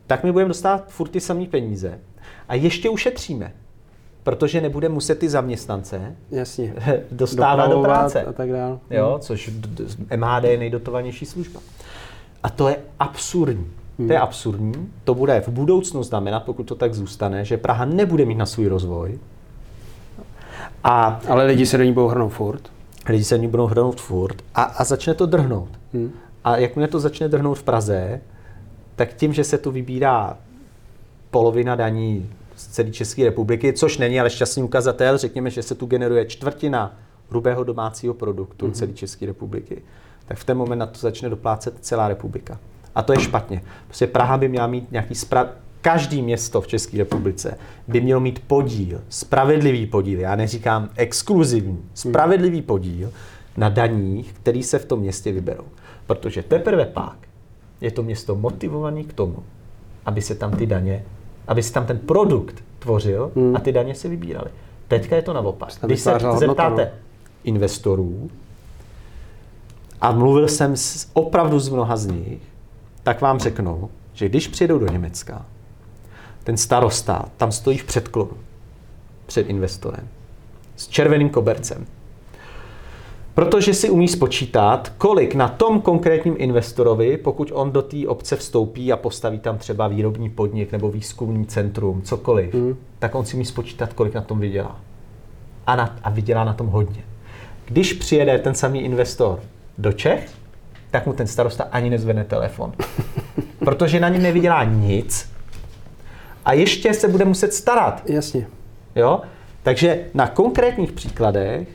tak my budeme dostávat furt ty samé peníze a ještě ušetříme, protože nebudeme muset ty zaměstnance. Jasně. dostávat do práce. A tak dále. Jo, což d- d- MHD je nejdotovanější služba. A to je absurdní. To je absurdní. To bude v budoucnu znamenat, pokud to tak zůstane, že Praha nebude mít na svůj rozvoj. A Ale lidi se do ní budou hrnout furt. Lidi se ní budou hrnout furt a, a začne to drhnout. Hmm. A jakmile to začne drhnout v Praze, tak tím, že se tu vybírá polovina daní z celé České republiky, což není ale šťastný ukazatel, řekněme, že se tu generuje čtvrtina hrubého domácího produktu mm-hmm. celé České republiky, tak v ten moment na to začne doplácet celá republika. A to je špatně. Prostě Praha by měla mít nějaký spra- Každý město v České republice by mělo mít podíl, spravedlivý podíl, já neříkám exkluzivní, spravedlivý podíl na daních, který se v tom městě vyberou. Protože teprve pak je to město motivované k tomu, aby se tam ty daně, aby se tam ten produkt tvořil a ty daně se vybíraly. Teďka je to naopak. Když se zeptáte no. investorů, a mluvil jsem s, opravdu s mnoha z nich, tak vám řeknou, že když přijedou do Německa, ten starosta tam stojí v předklonu před investorem s červeným kobercem. Protože si umí spočítat, kolik na tom konkrétním investorovi, pokud on do té obce vstoupí a postaví tam třeba výrobní podnik nebo výzkumný centrum, cokoliv, mm. tak on si umí spočítat, kolik na tom vydělá. A, na, a vydělá na tom hodně. Když přijede ten samý investor do Čech, tak mu ten starosta ani nezvedne telefon. Protože na něm nevydělá nic a ještě se bude muset starat. Jasně. Jo? Takže na konkrétních příkladech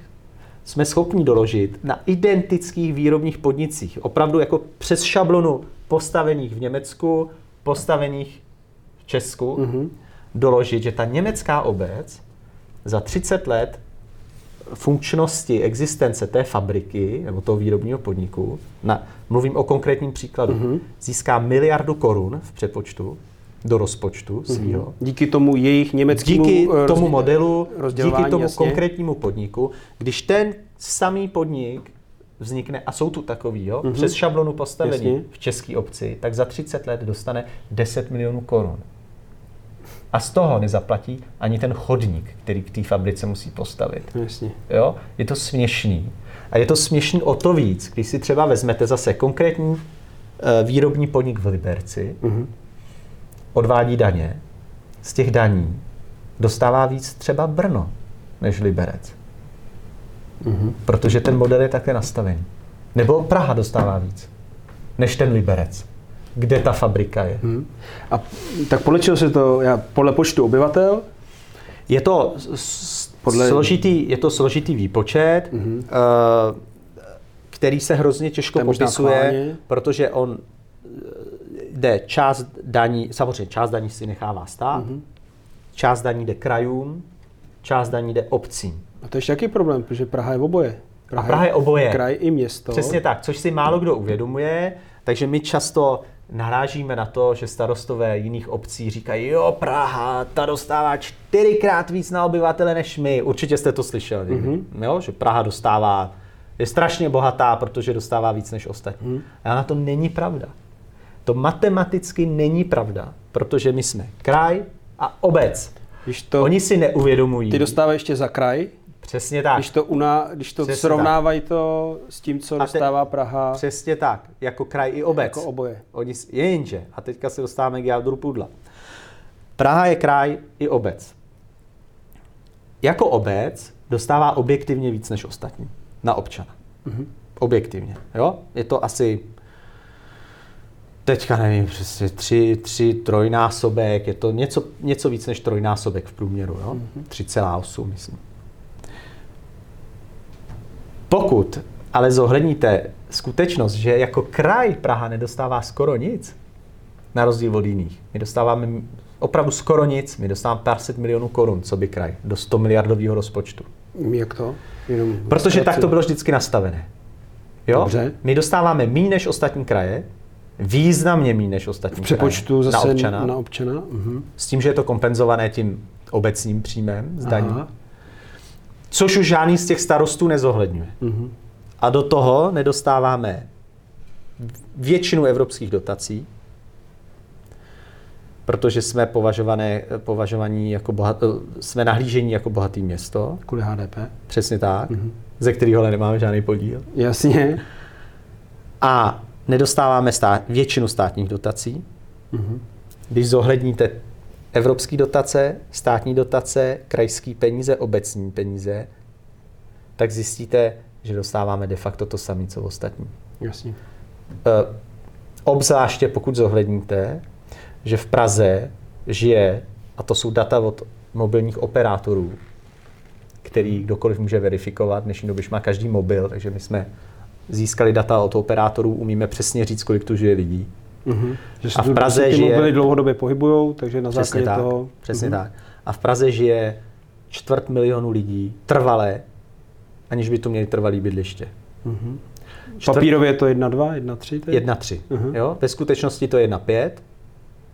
jsme schopni doložit na identických výrobních podnicích, opravdu jako přes šablonu postavených v Německu, postavených v Česku, mm-hmm. doložit, že ta německá obec za 30 let funkčnosti existence té fabriky nebo toho výrobního podniku, na, mluvím o konkrétním příkladu, mm-hmm. získá miliardu korun v přepočtu do rozpočtu svého. Mm-hmm. Díky tomu jejich německému Díky tomu modelu, díky tomu jasně. konkrétnímu podniku, když ten samý podnik vznikne, a jsou tu takový, jo, mm-hmm. přes šablonu postavení jasně. v české obci, tak za 30 let dostane 10 milionů korun. A z toho nezaplatí ani ten chodník, který k té fabrice musí postavit. Jasně. Jo? Je to směšný. A je to směšný o to víc, když si třeba vezmete zase konkrétní uh, výrobní podnik v Liberci, mm-hmm odvádí daně, z těch daní dostává víc třeba Brno než Liberec. Mm-hmm. Protože ten model je také nastavený. Nebo Praha dostává víc než ten Liberec, kde ta fabrika je. Mm. A tak podle čeho se to, já, podle počtu obyvatel? Je to, podle... složitý, je to složitý výpočet, mm-hmm. který se hrozně těžko popisuje, protože on jde část daní, samozřejmě část daní si nechává stát, mm-hmm. část daní jde krajům, část daní jde obcím. A to je ještě jaký problém, protože Praha je v oboje. Praha, a Praha je oboje. Kraj i město. Přesně tak, což si málo kdo uvědomuje, takže my často narážíme na to, že starostové jiných obcí říkají, jo, Praha, ta dostává čtyřikrát víc na obyvatele než my. Určitě jste to slyšeli, mm-hmm. jo, že Praha dostává, je strašně bohatá, protože dostává víc než ostatní. Mm. Ale na to není pravda. To matematicky není pravda, protože my jsme kraj a obec. Když to, Oni si neuvědomují. Ty dostávají ještě za kraj? Přesně tak. Když to, una, když to srovnávají tak. to s tím, co a dostává te, Praha. Přesně tak, jako kraj i obec. Jako oboje. Oni, jenže, a teďka se dostáváme k jádru pudla. Praha je kraj i obec. Jako obec dostává objektivně víc než ostatní na občana. Mm-hmm. Objektivně. Jo? Je to asi teďka nevím, přesně tři, tři trojnásobek, je to něco, něco víc než trojnásobek v průměru, jo? Mm-hmm. 3,8 myslím. Pokud ale zohledníte skutečnost, že jako kraj Praha nedostává skoro nic, na rozdíl od jiných. My dostáváme opravdu skoro nic, my dostáváme pár set milionů korun, co by kraj, do 100 miliardového rozpočtu. Jak to? Jenom Protože tak to bylo vždycky nastavené. Jo? Dobře. My dostáváme méně než ostatní kraje, významně méně než ostatní v přepočtu kraje, zase na občana, na občana. Uh-huh. S tím, že je to kompenzované tím obecním příjmem z daní. Aha. Což už žádný z těch starostů nezohledňuje. Uh-huh. A do toho nedostáváme většinu evropských dotací, protože jsme považované, považovaní jako bohat, jsme nahlížení jako bohatý město. Kvůli HDP. Přesně tak, uh-huh. ze kterého ale nemáme žádný podíl. Jasně. A nedostáváme stát, většinu státních dotací. Mm-hmm. Když zohledníte evropské dotace, státní dotace, krajské peníze, obecní peníze, tak zjistíte, že dostáváme de facto to samé, co ostatní. Jasně. E, obzvláště pokud zohledníte, že v Praze žije, a to jsou data od mobilních operátorů, který kdokoliv může verifikovat, v dnešní době má každý mobil, takže my jsme získali data od operátorů, umíme přesně říct, kolik tu žije lidí. Mm-hmm. Že a v Praze ty žije... mobily dlouhodobě pohybují, takže na základě tak, toho... Přesně mm-hmm. tak. A v Praze žije čtvrt milionu lidí trvalé, aniž by to měli trvalý bydliště. Mm-hmm. Čtvrt... Papírově je to 1,2, 1,3? 1,3. Mm-hmm. Jo? Ve skutečnosti to je 1,5,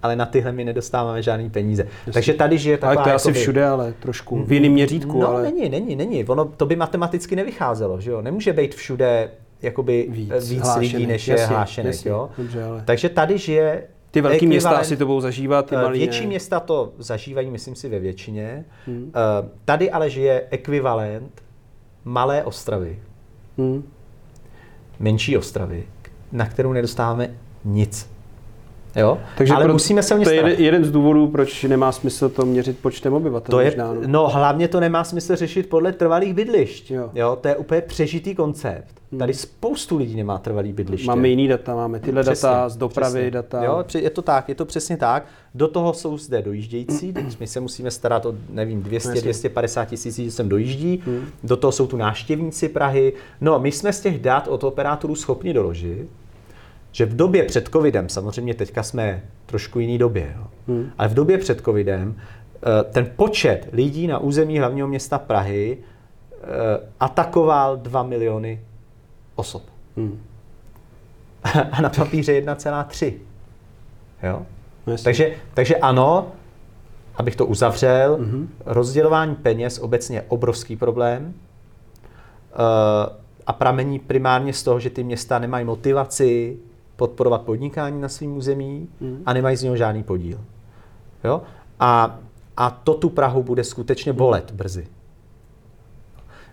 ale na tyhle my nedostáváme žádný peníze. Jasně. Takže tady žije taková... Ale to je asi všude, ale trošku v jiném měřítku. No, ale... není, není, není. Ono, to by matematicky nevycházelo, že jo? Nemůže být všude jakoby Víc víc, víc lidí, než je jasně, Jo? dobře, ale- Takže tady žije Ty velké města asi to budou zažívat, ty Eh, malý Větší ne. města to zažívají, myslím si, ve většině. Hmm. Tady ale žije ekvivalent malé Ostravy, Hmm. menší Ostravy, na kterou nedostáváme nic. Jo? Takže ale pro- musíme se o ně To je starat. jeden, jeden z důvodů, proč nemá smysl to měřit počtem obyvatel. To je, možná, no. no hlavně to nemá smysl řešit podle trvalých bydlišť. Jo. Jo, to je úplně přežitý koncept. Tady spoustu lidí nemá trvalý bydliště. Máme jiný data, máme tyhle Přesně, data z dopravy, přesně. data. Jo, je to tak, je to přesně tak. Do toho jsou zde dojíždějící, teď my se musíme starat o, nevím, 200, Jasně. 250 tisíc lidí sem dojíždí. Do toho jsou tu návštěvníci Prahy. No, my jsme z těch dat od operátorů schopni doložit, že v době před covidem, samozřejmě teďka jsme v trošku jiný době, jo, ale v době před covidem eh, ten počet lidí na území hlavního města Prahy eh, atakoval 2 miliony osob. Hmm. A na papíře 1,3. Jo? No jasně. Takže, takže ano, abych to uzavřel, mm-hmm. rozdělování peněz obecně je obrovský problém uh, a pramení primárně z toho, že ty města nemají motivaci podporovat podnikání na svém území mm. a nemají z něho žádný podíl. Jo? A, a to tu Prahu bude skutečně bolet brzy.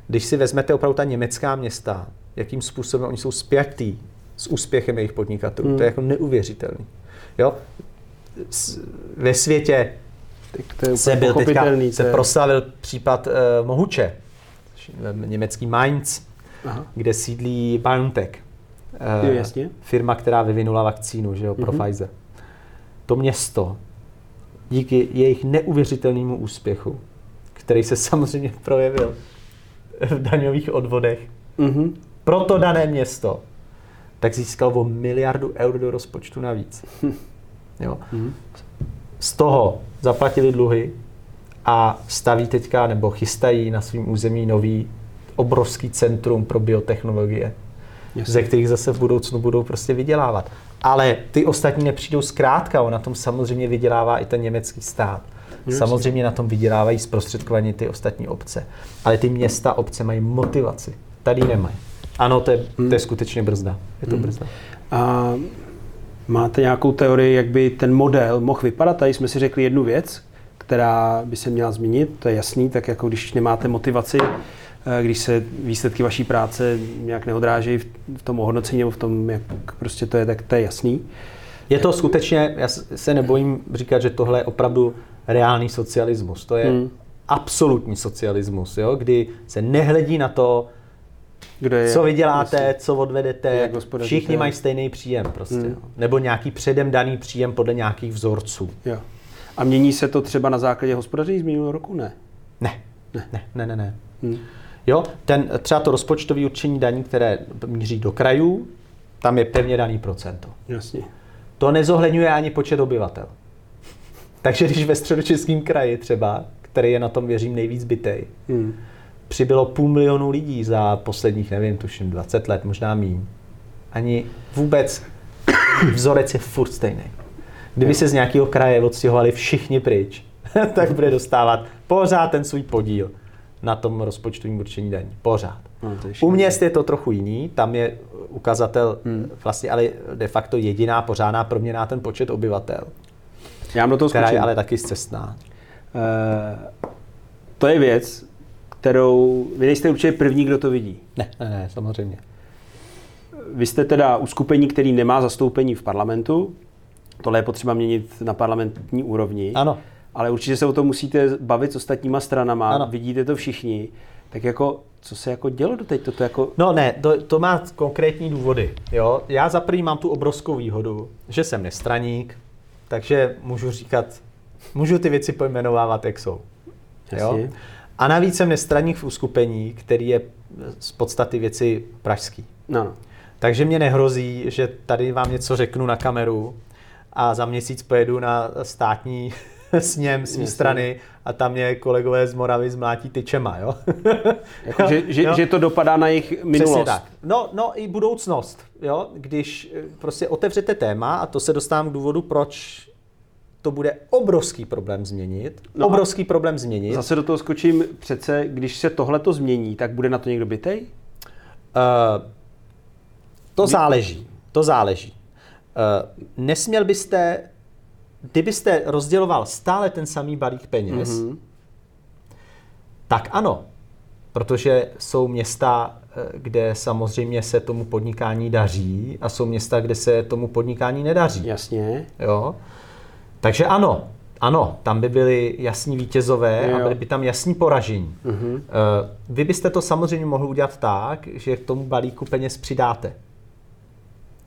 Když si vezmete opravdu ta německá města, jakým způsobem oni jsou spjatý s úspěchem jejich podnikatelů, mm. to je jako neuvěřitelný. Jo? S- Ve světě Tak to je se byl teďka, pochopitelný. se je- proslavil případ uh, Mohuče, německý Mainz, Aha. kde sídlí BioNTech. Eh, Jo, jasně. Firma, která vyvinula vakcínu že jo, pro Mhm. Pfizer. To město, díky jejich neuvěřitelnému úspěchu, který se samozřejmě projevil v daňových odvodech, Mhm. pro to dané město, tak získal o miliardu eur do rozpočtu navíc. Jo. Mhm. Z toho zaplatili dluhy a staví teďka nebo chystají na svém území nový obrovský centrum pro biotechnologie, Jasně. ze kterých zase v budoucnu budou prostě vydělávat. Ale ty ostatní nepřijdou zkrátka, on na tom samozřejmě vydělává i ten německý stát. Jasně. Samozřejmě na tom vydělávají zprostředkovaně ty ostatní obce. Ale ty města, obce mají motivaci. Tady nemají. Ano, to je, to je skutečně brzda. Je to brzda. A máte nějakou teorii, jak by ten model mohl vypadat? Tady jsme si řekli jednu věc, která by se měla změnit, to je jasný, tak jako když nemáte motivaci, když se výsledky vaší práce nějak neodrážejí v tom ohodnocení nebo v tom, jak prostě to je, tak to je jasný. Je to skutečně, já se nebojím říkat, že tohle je opravdu reálný socialismus. To je Hmm. absolutní socialismus, jo? kdy se nehledí na to, Kdo je, co vyděláte, jasně. co odvedete, všichni mají stejný příjem prostě. Hmm. jo. Nebo nějaký předem daný příjem podle nějakých vzorců. Jo. A mění se to třeba na základě hospodaření z minulého roku? Ne. Ne, ne, ne, ne, ne. ne. Hmm. Jo, ten, třeba to rozpočtové určení daní, které míří do krajů, tam je pevně daný procento. Jasně. To nezohledňuje ani počet obyvatel. Takže když ve středočeském kraji třeba, který je na tom, věřím, nejvíc bytej, Hmm. přibylo půl milionu lidí za posledních, nevím, tuším 20 let, možná míň. Ani vůbec vzorec je furt stejný. Kdyby se z nějakého kraje odstěhovali všichni pryč, tak bude dostávat pořád ten svůj podíl na tom rozpočtovém určení daní. Pořád. No, U měst je to trochu jiný, tam je ukazatel vlastně ale de facto jediná pořádná proměna ten počet obyvatel, Já do toho která skočím. je ale taky zcestná. Eh, to je věc, kterou vy nejste určitě první, kdo to vidí. Ne, ne, ne, samozřejmě. Vy jste teda uskupení, který nemá zastoupení v parlamentu. Tohle je potřeba měnit na parlamentní úrovni. Ano. Ale určitě se o tom musíte bavit s ostatníma stranama. Ano. Vidíte to všichni. Tak jako, co se jako dělo doteď? Toto jako... No ne, to, to má konkrétní důvody. Jo? Já za prvý mám tu obrovskou výhodu, že jsem nestraník, takže můžu říkat, můžu ty věci pojmenovávat, jak jsou. Jo? Jasně. A navíc jsem nestraník v uskupení, který je z podstaty věci pražský. No, no. Takže mě nehrozí, že tady vám něco řeknu na kameru a za měsíc pojedu na státní sněm své Jasně. strany a tam mě kolegové z Moravy zmlátí tyčema, jo? Jako, že, že, Jo? že, to dopadá na jejich minulost. Přesně tak. No, no i budoucnost, jo? Když eh, prostě otevřete téma a to se dostávám k důvodu, proč to bude obrovský problém změnit. No obrovský problém změnit. Zase do toho skočím, přece, když se tohle to změní, tak bude na to někdo bytej? Uh, To záleží. To záleží. Uh, nesměl byste, kdybyste rozděloval stále ten samý balík peněz, mm-hmm. tak ano, protože jsou města, eh, kde samozřejmě se tomu podnikání daří a jsou města, kde se tomu podnikání nedaří. Jasně. Jo? Takže ano, ano, tam by byli jasní vítězové jo. a byly by tam jasní poražení. Uh-huh. Vy byste to samozřejmě mohli udělat tak, že k tomu balíku peněz přidáte.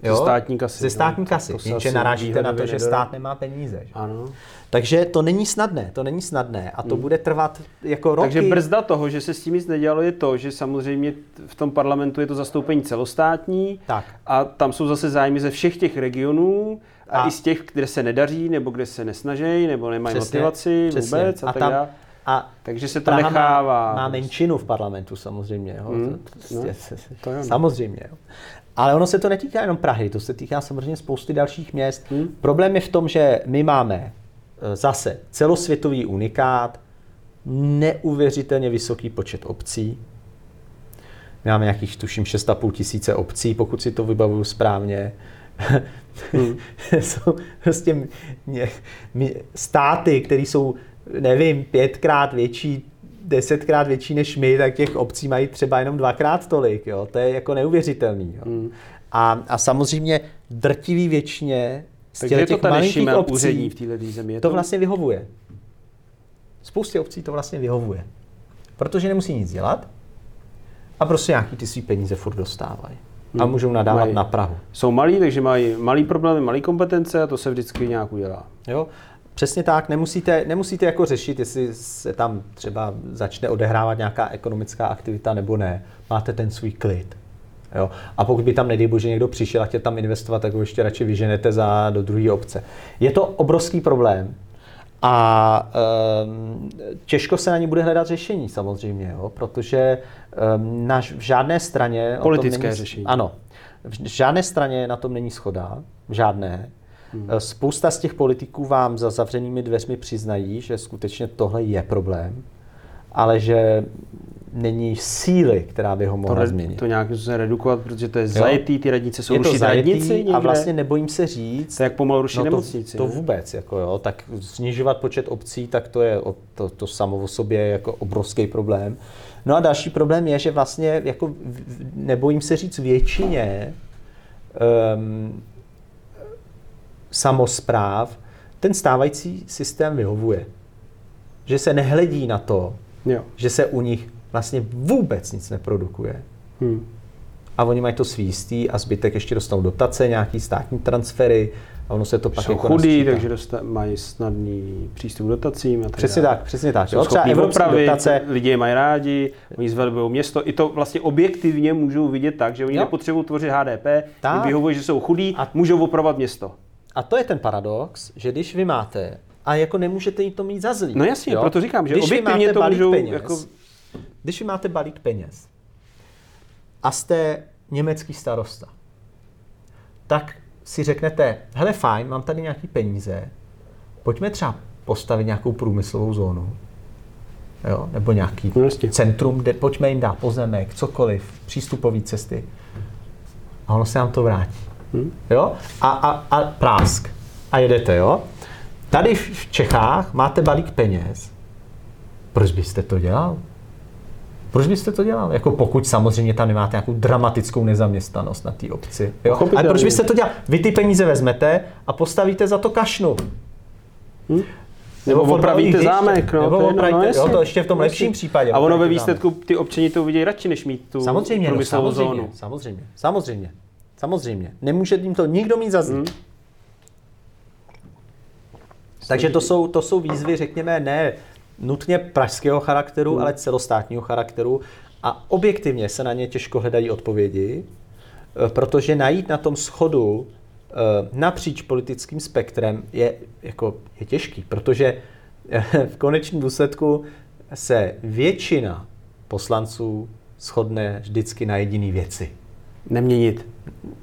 Jo? Ze státní kasy. Ze státní kasy, jenže narážíte na to, že stát nemá peníze. Že? Ano. Takže to není snadné, to není snadné a to hmm. bude trvat jako roky. Takže brzda toho, že se s tím nic nedělalo, je to, že samozřejmě v tom parlamentu je to zastoupení celostátní tak. a tam jsou zase zájmy ze všech těch regionů a, a i z těch, kde se nedaří, nebo kde se nesnaží, nebo nemají přesně, motivaci přesně. vůbec a, a tak tam, dále. A Takže se to Praha nechává. Má, má menšinu v parlamentu samozřejmě. Jo. Hmm, to, no, to je samozřejmě. Jo. Ale ono se to netýká jenom Prahy, to se týká samozřejmě spousty dalších měst. Hmm. Problém je v tom, že my máme e, zase celosvětový unikát, neuvěřitelně vysoký počet obcí. My máme nějakých, tuším, 6,5 tisíce obcí, pokud si to vybavuju správně. Hmm. jsou prostě státy, které jsou, nevím, pětkrát větší, desetkrát větší než my, tak těch obcí mají třeba jenom dvakrát tolik. Jo? To je jako neuvěřitelný. Jo? Hmm. A, a samozřejmě drtivý většině z těch, těch malinkých obcí v této zemi. Je to, to vlastně vyhovuje. Spoustě obcí to vlastně vyhovuje. Protože nemusí nic dělat a prostě nějaký ty svý peníze furt dostávají. Hmm. A můžou nadávat mají, na Prahu. Jsou malí, takže mají malý problémy, malý kompetence a to se vždycky nějak udělá. Jo. Přesně tak, nemusíte, nemusíte jako řešit, jestli se tam třeba začne odehrávat nějaká ekonomická aktivita nebo ne. Máte ten svůj klid. Jo? A pokud by tam, nedej bože, někdo přišel a chtěl tam investovat, tak ho ještě radši vyženete za, do druhé obce. Je to obrovský problém a um, těžko se na ní bude hledat řešení samozřejmě, jo? protože um, na, v žádné straně... Politické není, řešení. Ano. V žádné straně na tom není schoda, žádné. Hmm. Spousta z těch politiků vám za zavřenými dveřmi přiznají, že skutečně tohle je problém, ale že není síly, která by ho mohla to, změnit. To nějak se redukovat, protože to je jo? zajetý, ty radnice jsou rušit radnici A vlastně nebojím se říct. To je jak pomalu rušit no nemocnici. To, to vůbec, jako jo, tak snižovat počet obcí, tak to je to, to samo o sobě jako obrovský problém. No a další problém je, že vlastně jako nebojím se říct většině um, samozpráv ten stávající systém vyhovuje. Že se nehledí na to, jo. že se u nich vlastně vůbec nic neprodukuje. Hmm. A oni mají to svý a zbytek ještě dostanou dotace, nějaký státní transfery a ono se to pak Jsou jako chudí, nasčítá. takže dosta- mají snadný přístup k dotacím. A tak přesně tak, přesně tak. Jsou třeba evropské dotace. Lidi je mají rádi, oni zvedují město. I to vlastně objektivně můžou vidět tak, že oni jo. nepotřebují tvořit HDP, tak. vyhovují, že jsou chudí, a můžou opravovat město. A to je ten paradox, že když vy máte, a jako nemůžete jim to mít za zlý. No jasně, jo? proto říkám, že když objektivně to můžou... Peněz, jako... Když vy máte balík peněz a jste německý starosta, tak si řeknete, hele fajn, mám tady nějaký peníze, pojďme třeba postavit nějakou průmyslovou zónu, jo? nebo nějaký no, centrum, kde pojďme jim dát pozemek, cokoliv, přístupové cesty. A ono se nám to vrátí. Hmm. Jo? A, a, a prásk. A jedete, jo? Tady v Čechách máte balík peněz. Proč byste to dělal? Proč byste to dělal? Jako pokud samozřejmě tam nemáte nějakou dramatickou nezaměstnanost na té obci. Jo? Ale proč byste to dělal? Vy ty peníze vezmete a postavíte za to kašnu. Hmm? Nebo, nebo opravíte zámek. No, nebo to, opravíte, no, jo, to ještě v tom lepším případě. A ono ve výsledku ty občany to uvidějí radši, než mít tu samozřejmě, no, samozřejmě, zónu. Samozřejmě, samozřejmě. Samozřejmě. Nemůže jim to nikdo mít za Hmm. Takže to jsou, to jsou výzvy, řekněme, ne nutně pražského charakteru, hmm. ale celostátního charakteru a objektivně se na ně těžko hledají odpovědi, eh, protože najít na tom schodu eh, napříč politickým spektrem je, jako, je těžký, protože eh, v konečném důsledku se většina poslanců shodne vždycky na jediné věci. Neměnit.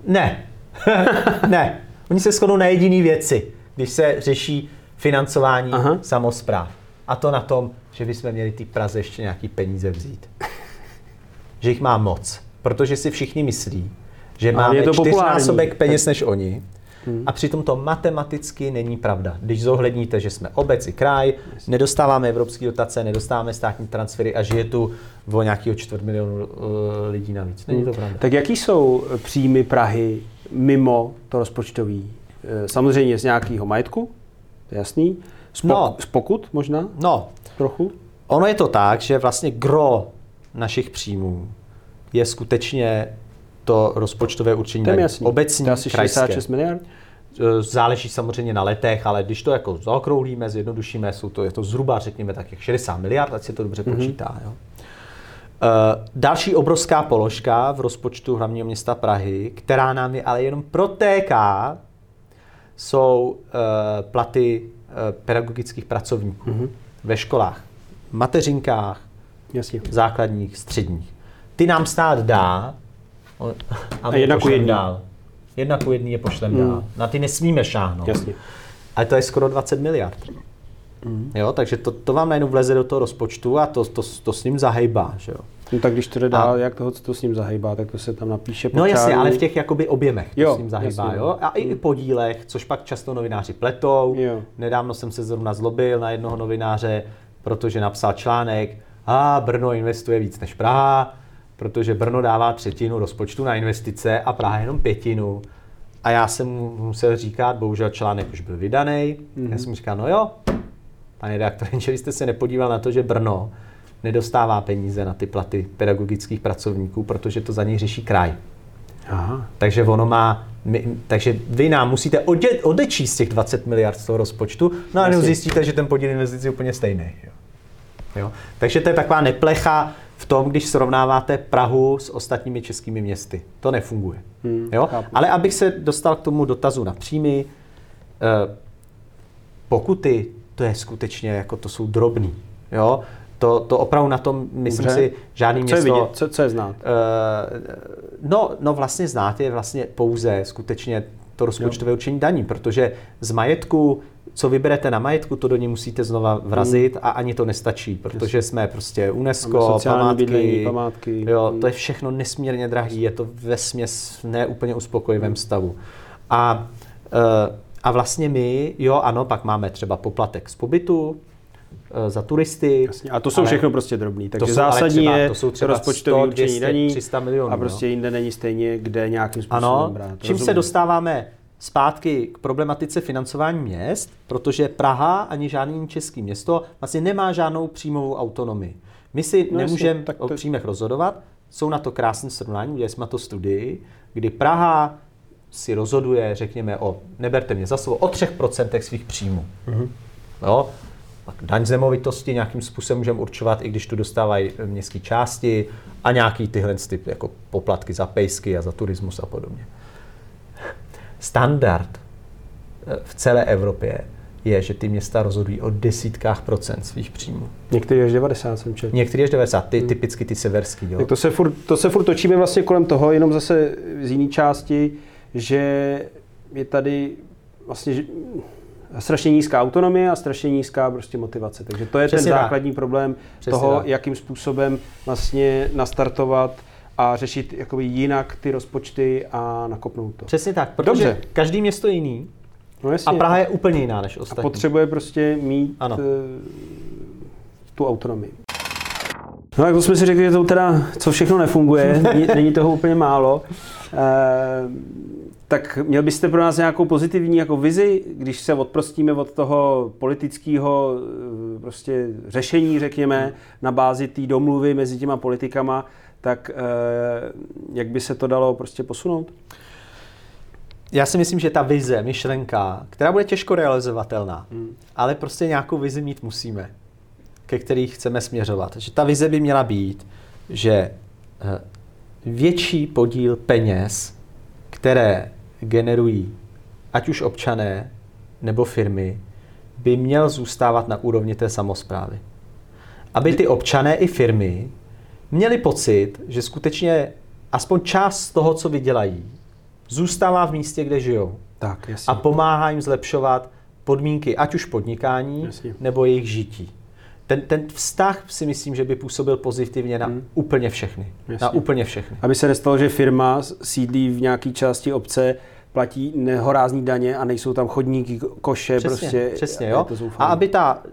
Ne. ne. Oni se shodnou na jediné věci, když se řeší financování Aha. samozpráv. A to na tom, že bychom měli ty Praze ještě nějaký peníze vzít. že jich má moc. Protože si všichni myslí, že Ale máme je to čtyřnásobek populární. peněz než oni. A přitom to matematicky není pravda. Když zohledníte, že jsme obec i kraj, nedostáváme evropské dotace, nedostáváme státní transfery a žije tu o nějakého čtvrt milionu uh, lidí navíc. Není to pravda. Tak jaký jsou příjmy Prahy mimo to rozpočtový? Eh, Samozřejmě z nějakého majetku, to je jasný. Z, pok- No. z pokut možná No, trochu? ono je to tak, že vlastně gro našich příjmů je skutečně to rozpočtové určení daní. Obecní, to asi krajské. 66 miliard? E, Záleží samozřejmě na letech, ale když to jako zaokrouhlíme, zjednodušíme, jsou to, je to zhruba, řekněme, tak jak 60 miliard, ať se to dobře počítá. Jo. E, Další obrovská položka v rozpočtu hlavního města Prahy, která nám je ale jenom protéká, jsou e, platy pedagogických pracovníků ve školách, mateřinkách, Jasně. základních, středních. Ty nám stát dá a, my jedna ku jedný. dál. Jedna ku jedný je pošlem dál. Na ty nesmíme šáhnout. Jasně. Ale to je skoro 20 miliard. Jo, takže to, to vám najednou vleze do toho rozpočtu a to, to, to s ním zahejbá. Že jo? No tak když to jde dál, jak toho, co to s ním zahejbá, tak to se tam napíše No jasně, ale v těch jakoby objemech to Jo, s ním zahýbá, jasně. jo? A i podílech, což pak často novináři pletou. Jo. Nedávno jsem se zrovna zlobil na jednoho novináře, protože napsal článek, a Brno investuje víc než Praha, protože Brno dává třetinu rozpočtu na investice a Praha jenom pětinu. A já jsem mu musel říkat, bohužel článek už byl vydaný, mm-hmm. já jsem mu říkal, no jo, pane redaktore, vy jste se nepodíval na to, že Brno nedostává peníze na ty platy pedagogických pracovníků, protože to za něj řeší kraj. Aha. Takže ono má, my, takže vy nám musíte ode, odečíst těch 20 miliard z toho rozpočtu, no a jenom zjistíte, že ten podíl investic je úplně stejný. Jo. Jo. Takže to je taková neplecha v tom, když srovnáváte Prahu s ostatními českými městy. To nefunguje. Hmm, jo? chápu. Ale abych se dostal k tomu dotazu na příjmy, eh, pokuty, to je skutečně, jako to jsou drobný. Jo? To, to opravdu na tom, myslím Dobře. si, žádný Co je město... vidět? Co, co je znát? Eh, no, no vlastně znát je vlastně pouze skutečně to rozpočtové určení daní, protože z majetku, co vyberete na majetku, to do něj musíte znova vrazit a ani to nestačí, protože jsme prostě UNESCO, památky, bydlení, památky. Jo, to je všechno nesmírně drahý, je to ve směs neúplně uspokojivém stavu. A, eh, a vlastně my, jo, ano, pak máme třeba poplatek z pobytu, eh, za turisty. Jasně. A to jsou ale- všechno prostě drobný. Takže jsou ale zásadní třeba- je to jsou třeba rozpočtový 100, určení 200, daní 300 milionů, a prostě no. jinde není stejně, kde nějakým způsobem Ano, brát. čím se Rozumím. dostáváme zpátky k problematice financování měst, protože Praha ani žádný jiný český město vlastně nemá žádnou příjmovou autonomii. My si No nemůžeme tak o to- příjmech rozhodovat, jsou na to krásné srovnání, udělali jsme to studii, kdy Praha si rozhoduje, řekněme, o, neberte mě za slovo, o 3% svých příjmů. Mhm. Jo? Pak daň z nemovitosti nějakým způsobem můžeme určovat, i když tu dostávají eh, městské části a nějaký tyhle ty, jako poplatky za pejsky a za turismus a podobně. Standard eh, v celé Evropě je, že ty města rozhodují o desítkách procent svých příjmů. Některý až 90 jsem četl. Některý až 90, ty, typicky ty severský. Jo? Tak to se, furt, to se furt točíme vlastně kolem toho, jenom zase z jiné části, že je tady vlastně že- strašně nízká autonomie a strašně nízká prostě motivace. Takže to je Přesně ten tak. základní problém Přesně toho, tak. jakým způsobem vlastně nastartovat a řešit jakoby jinak ty rozpočty a nakopnout to. Přesně tak, protože Dobře. každý město je jiný No a jasně. Praha je úplně jiná než a ostatní. potřebuje prostě mít Ano. eh, tu autonomii. No jak jsme si řekli, že to teda, co všechno nefunguje, není- toho úplně málo, eh, tak měl byste pro nás nějakou pozitivní jako vizi, když se odprostíme od toho politického eh, prostě řešení, řekněme, na bázi té domluvy mezi těma politikama, tak eh, jak by se to dalo prostě posunout? Já si myslím, že ta vize, myšlenka, která bude těžko realizovatelná, Hmm. ale prostě nějakou vizi mít musíme, ke který chceme směřovat. Že ta vize by měla být, že eh, větší podíl peněz, které generují ať už občané nebo firmy, by měl zůstávat na úrovni té samozprávy. Aby ty občané i firmy měli pocit, že skutečně aspoň část z toho, co vydělají, zůstává v místě, kde žijou Tak, jasně. a pomáhá jim zlepšovat podmínky ať už podnikání Jasně. nebo jejich žití. ten, ten vztah si myslím, že by působil pozitivně na hmm. úplně všechny. Jasně. Na úplně všechny. Aby se nestalo, že firma sídlí v nějaké části obce, platí nehorázní daně a nejsou tam chodníky, koše, přesně, prostě. Přesně, jo. A aby ta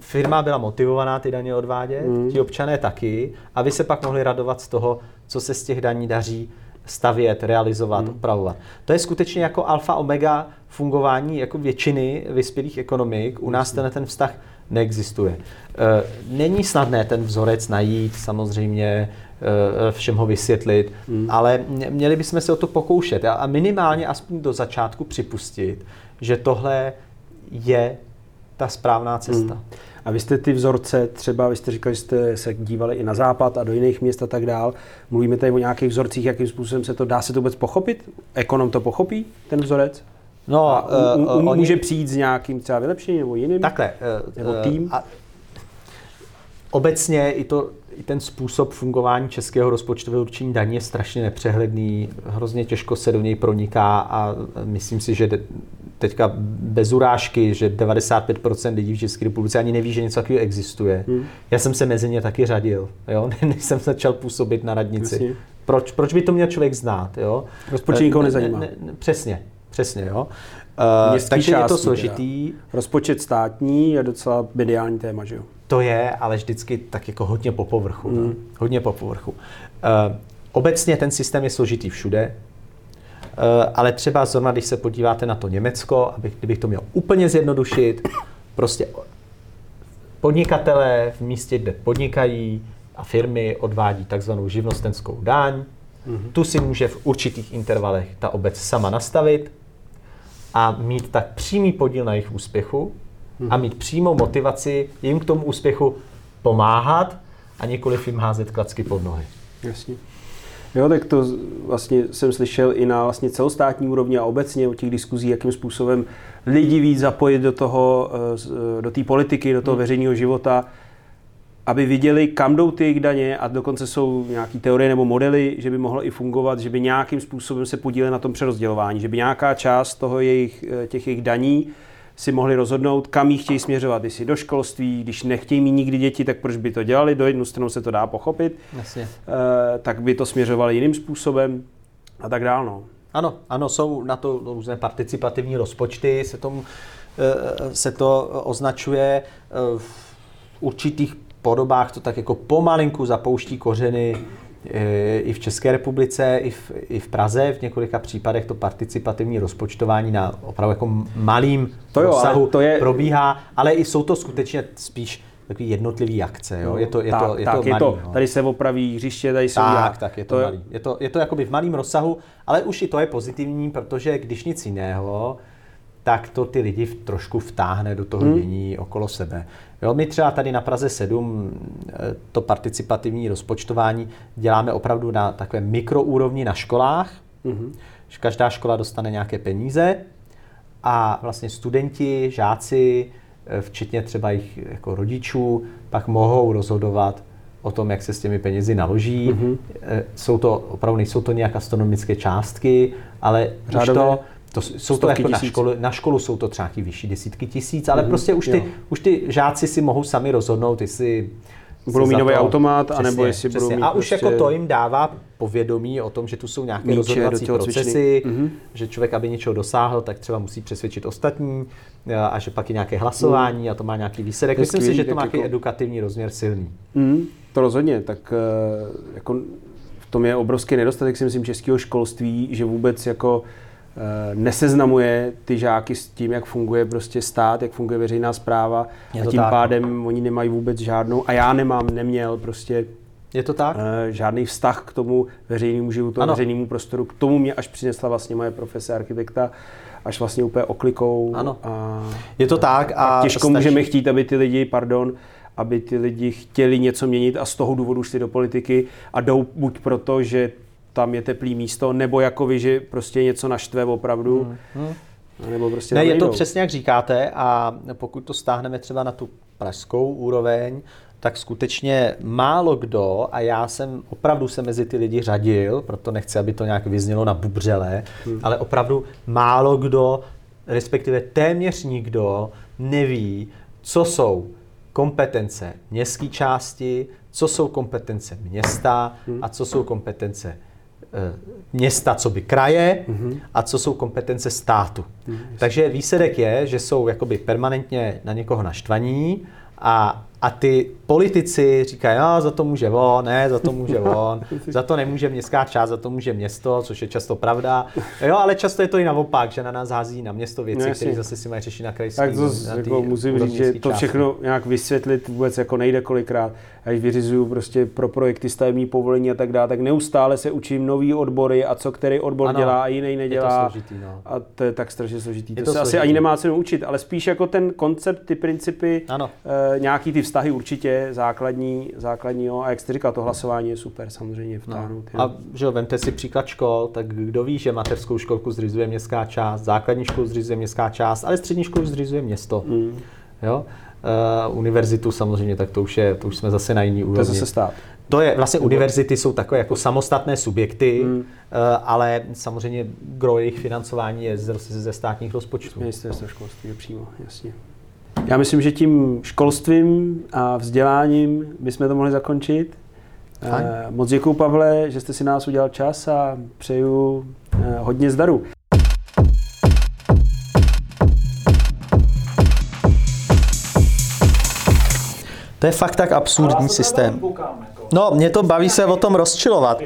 firma byla motivovaná ty daně odvádět, mm. ti občané taky, aby se pak mohli radovat z toho, co se z těch daní daří stavět, realizovat, mm. opravovat. To je skutečně jako alfa omega fungování jako většiny vyspělých ekonomik. U nás ten, ten vztah neexistuje. E, není snadné ten vzorec najít, samozřejmě všem ho vysvětlit, hmm. ale měli bychom se o to pokoušet a minimálně aspoň do začátku připustit, že tohle je ta správná cesta. Hmm. A vy jste ty vzorce, třeba vy jste říkali, že jste se dívali i na západ a do jiných měst a tak dál. Mluvíme tady o nějakých vzorcích, jakým způsobem se to dá se to vůbec pochopit? Ekonom to pochopí, ten vzorec? No, a uh, uh, uh, může oni... přijít s nějakým třeba vylepšením nebo jiným? Takhle. Uh, nebo tým? A obecně i to i ten způsob fungování českého rozpočtového určení daní je strašně nepřehledný, hrozně těžko se do něj proniká a myslím si, že teďka bez urážky, že 95% lidí v České republice ani neví, že něco takového existuje. Hmm. Já jsem se mezi ně taky řadil, jo? než jsem začal působit na radnici. Proč, proč by to měl člověk znát? Jo? Rozpočet nikoho nezajímá. Ne, ne, přesně, přesně. Jo? Uh, takže je to složitý. Teda. Rozpočet státní je docela mediální téma, že jo? To je, ale vždycky tak jako hodně po povrchu. Mm. No? Hodně po povrchu. Uh, obecně ten systém je složitý všude, uh, ale třeba zrovna, když se podíváte na to Německo, abych, kdybych to měl úplně zjednodušit, prostě podnikatelé v místě, kde podnikají a firmy odvádí takzvanou živnostenskou daň, mm-hmm. tu si může v určitých intervalech ta obec sama nastavit a mít tak přímý podíl na jejich úspěchu, a mít přímou motivaci jim k tomu úspěchu pomáhat a nikoliv jim házet klacky pod nohy. Jasně. Jo, tak to vlastně jsem slyšel i na vlastně celostátní úrovni a obecně o těch diskuzí, jakým způsobem lidi víc zapojit do toho, eh, do té politiky, do toho hmm. veřejného života, aby viděli, kam jdou ty jejich daně a dokonce jsou nějaké teorie nebo modely, že by mohlo i fungovat, že by nějakým způsobem se podíleli na tom přerozdělování, že by nějaká část toho jejich, eh, těch jejich daní si mohli rozhodnout, kam jí chtějí směřovat, jestli do školství, když nechtějí mít nikdy děti, tak proč by to dělali, do jednu stranu se to dá pochopit, Jasně. E, tak by to směřovali jiným způsobem a tak dál. No. Ano, ano, jsou na to různé participativní rozpočty, se, tomu, e, se to označuje e, v určitých podobách to tak jako pomalinku zapouští kořeny i v České republice, i v, i v Praze v několika případech to participativní rozpočtování na opravdu jako malým to jo, rozsahu to je... probíhá, ale i jsou to skutečně spíš takový jednotlivý akce, jo? Je to, je tak, to, je tak, to, malý, je to no. tady se opraví hřiště, tady se Tak, tak, je to, to malý. Je to, je to jakoby v malém rozsahu, ale už i to je pozitivní, protože když nic jiného, tak to ty lidi trošku vtáhne do toho hmm. dění okolo sebe. Jo, my třeba tady na Praze 7 eh, to participativní rozpočtování děláme opravdu na takové mikroúrovni na školách. Hmm. Každá škola dostane nějaké peníze a vlastně studenti, žáci, eh, včetně třeba jich jako rodičů, pak mohou rozhodovat o tom, jak se s těmi penězi naloží. Mm-hmm. Jsou to opravdu nejsou to nějak astronomické částky, ale už to, to jsou to jako na školu, na školu jsou to třeba vyšší desítky tisíc, ale mm, prostě už ty, už ty žáci si mohou sami rozhodnout, jestli budou mít nový automat, přesně, anebo jestli přesně. budou mít A už prostě... jako to jim dává povědomí o tom, že tu jsou nějaké Míče rozhodovací procesy, mm-hmm. že člověk, aby něčeho dosáhl, tak třeba musí přesvědčit ostatní a že pak je nějaké hlasování mm. a to má nějaký výsledek. Myslím si, že to má nějaký jako... edukativní rozměr silný. Mm, to rozhodně, tak eh, jako v tom je obrovský nedostatek, si myslím, českého školství, že vůbec jako neseznamuje ty žáky s tím, jak funguje prostě stát, jak funguje veřejná zpráva a tím tak. pádem oni nemají vůbec žádnou, a já nemám, neměl prostě je to tak? Eh, žádný vztah k tomu veřejnému životu, ano. veřejnému prostoru. K tomu mě až přinesla vlastně moje profese architekta, až vlastně úplně oklikou. Ano. A, je to tak. A, a těžko stačí... můžeme chtít, aby ty lidi, pardon, aby ty lidi chtěli něco měnit a z toho důvodu šli do politiky a jdou buď proto, že tam je teplý místo, nebo jako vy, že prostě něco naštve opravdu. Hmm. Hmm. Nebo prostě ne, je to přesně jak říkáte a pokud to stáhneme třeba na tu pražskou úroveň, tak skutečně málo kdo, a já jsem opravdu se mezi ty lidi řadil, proto nechci, aby to nějak vyznělo na bubřele, hmm. ale opravdu málo kdo, respektive téměř nikdo neví, co jsou kompetence městské části, co jsou kompetence města a co jsou kompetence města, co by kraje a co jsou kompetence státu. Takže výsledek je, že jsou jakoby permanentně na někoho naštvaní a, a ty politici říkají, no, za to může on, ne, za to může on, za to nemůže městská část, za to může město, což je často pravda. Jo, ale často je to i naopak, že na nás hází na město věci, No, které zase si mají řešit na krajský. Tak to na jako musím říct, že to části. všechno nějak vysvětlit vůbec jako nejde kolikrát. A když vyřizuju prostě pro projekty stavební povolení a tak dále, tak neustále se učím nový odbory a co který odbor Ano, dělá a jiný nedělá. složitý, no. A to je tak strašně složitý. Je to, to se asi složitý. ani nemá cenu učit, ale spíš jako ten koncept, ty principy, Ano. e, nějaký ty vztahy určitě základní, základní jo. a jak jste říkal, to hlasování je super samozřejmě vtáhnout. jo. A že jo, vemte si příklad škol, tak kdo ví, že mateřskou školku zřizuje městská část, základní školu zřizuje městská část, ale střední školu zřizuje město. Mm. Jo? Uh, univerzitu samozřejmě, tak to už, je, to už jsme zase na jiný To je úrovni. zase stát. To je, vlastně univerzity jsou takové jako samostatné subjekty, Hmm. uh, ale samozřejmě gro jejich financování je ze, ze státních rozpočtů. Ministerstvo školství je přímo, jasně. Já myslím, že tím školstvím a vzděláním bychom to mohli zakončit. Fajn. Eh, Moc děkuji, Pavle, že jste si nás udělal čas a přeju eh, hodně zdaru. To je fakt tak absurdní systém. No, mě to baví se o tom rozčilovat.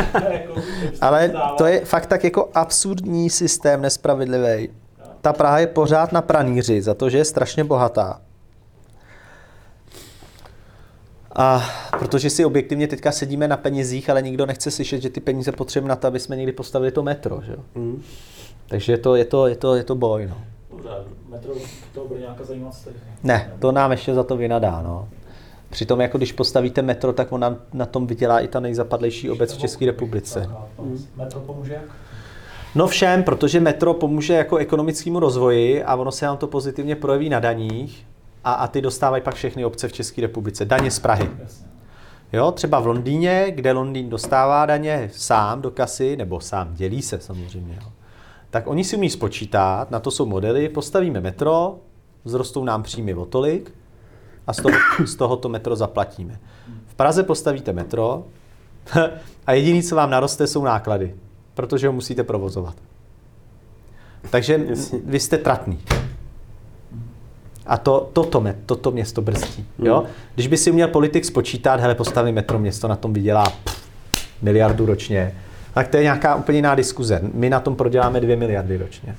Ale to je fakt tak jako absurdní systém, nespravedlivý. Ta Praha je pořád na pranýři za to, že je strašně bohatá. A protože si objektivně teďka sedíme na penězích, ale nikdo nechce slyšet, že ty peníze potřebujeme na to, aby jsme někdy postavili to metro. Že? jo? Mm. Takže je to, je, to, je, to, je to boj. No. Metro to bude nějaká zajímavost. Ne, to nám ještě za to vynadá. No. Přitom, jako když postavíte metro, tak ona na tom vydělá i ta nejzapadlejší obec v České republice. Metro pomůže jak? No všem, protože metro pomůže jako ekonomickému rozvoji a ono se nám to pozitivně projeví na daních a, a ty dostávají pak všechny obce v České republice. Daně z Prahy. Jo, třeba v Londýně, kde Londýn dostává daně sám do kasy, nebo sám dělí se samozřejmě, jo. tak oni si umí spočítat, na to jsou modely, postavíme metro, vzrostou nám příjmy o tolik a z toho, z toho to metro zaplatíme. V Praze postavíte metro a jediný, co vám naroste, jsou náklady, protože ho musíte provozovat. Takže Jasně. vy jste tratný. A to, toto, me- toto město brzdí. Jo? Když by si uměl politik spočítat, hele, postaví metro město, na tom vydělá pff, miliardu ročně, tak to je nějaká úplně jiná diskuze. My na tom proděláme dvě miliardy ročně.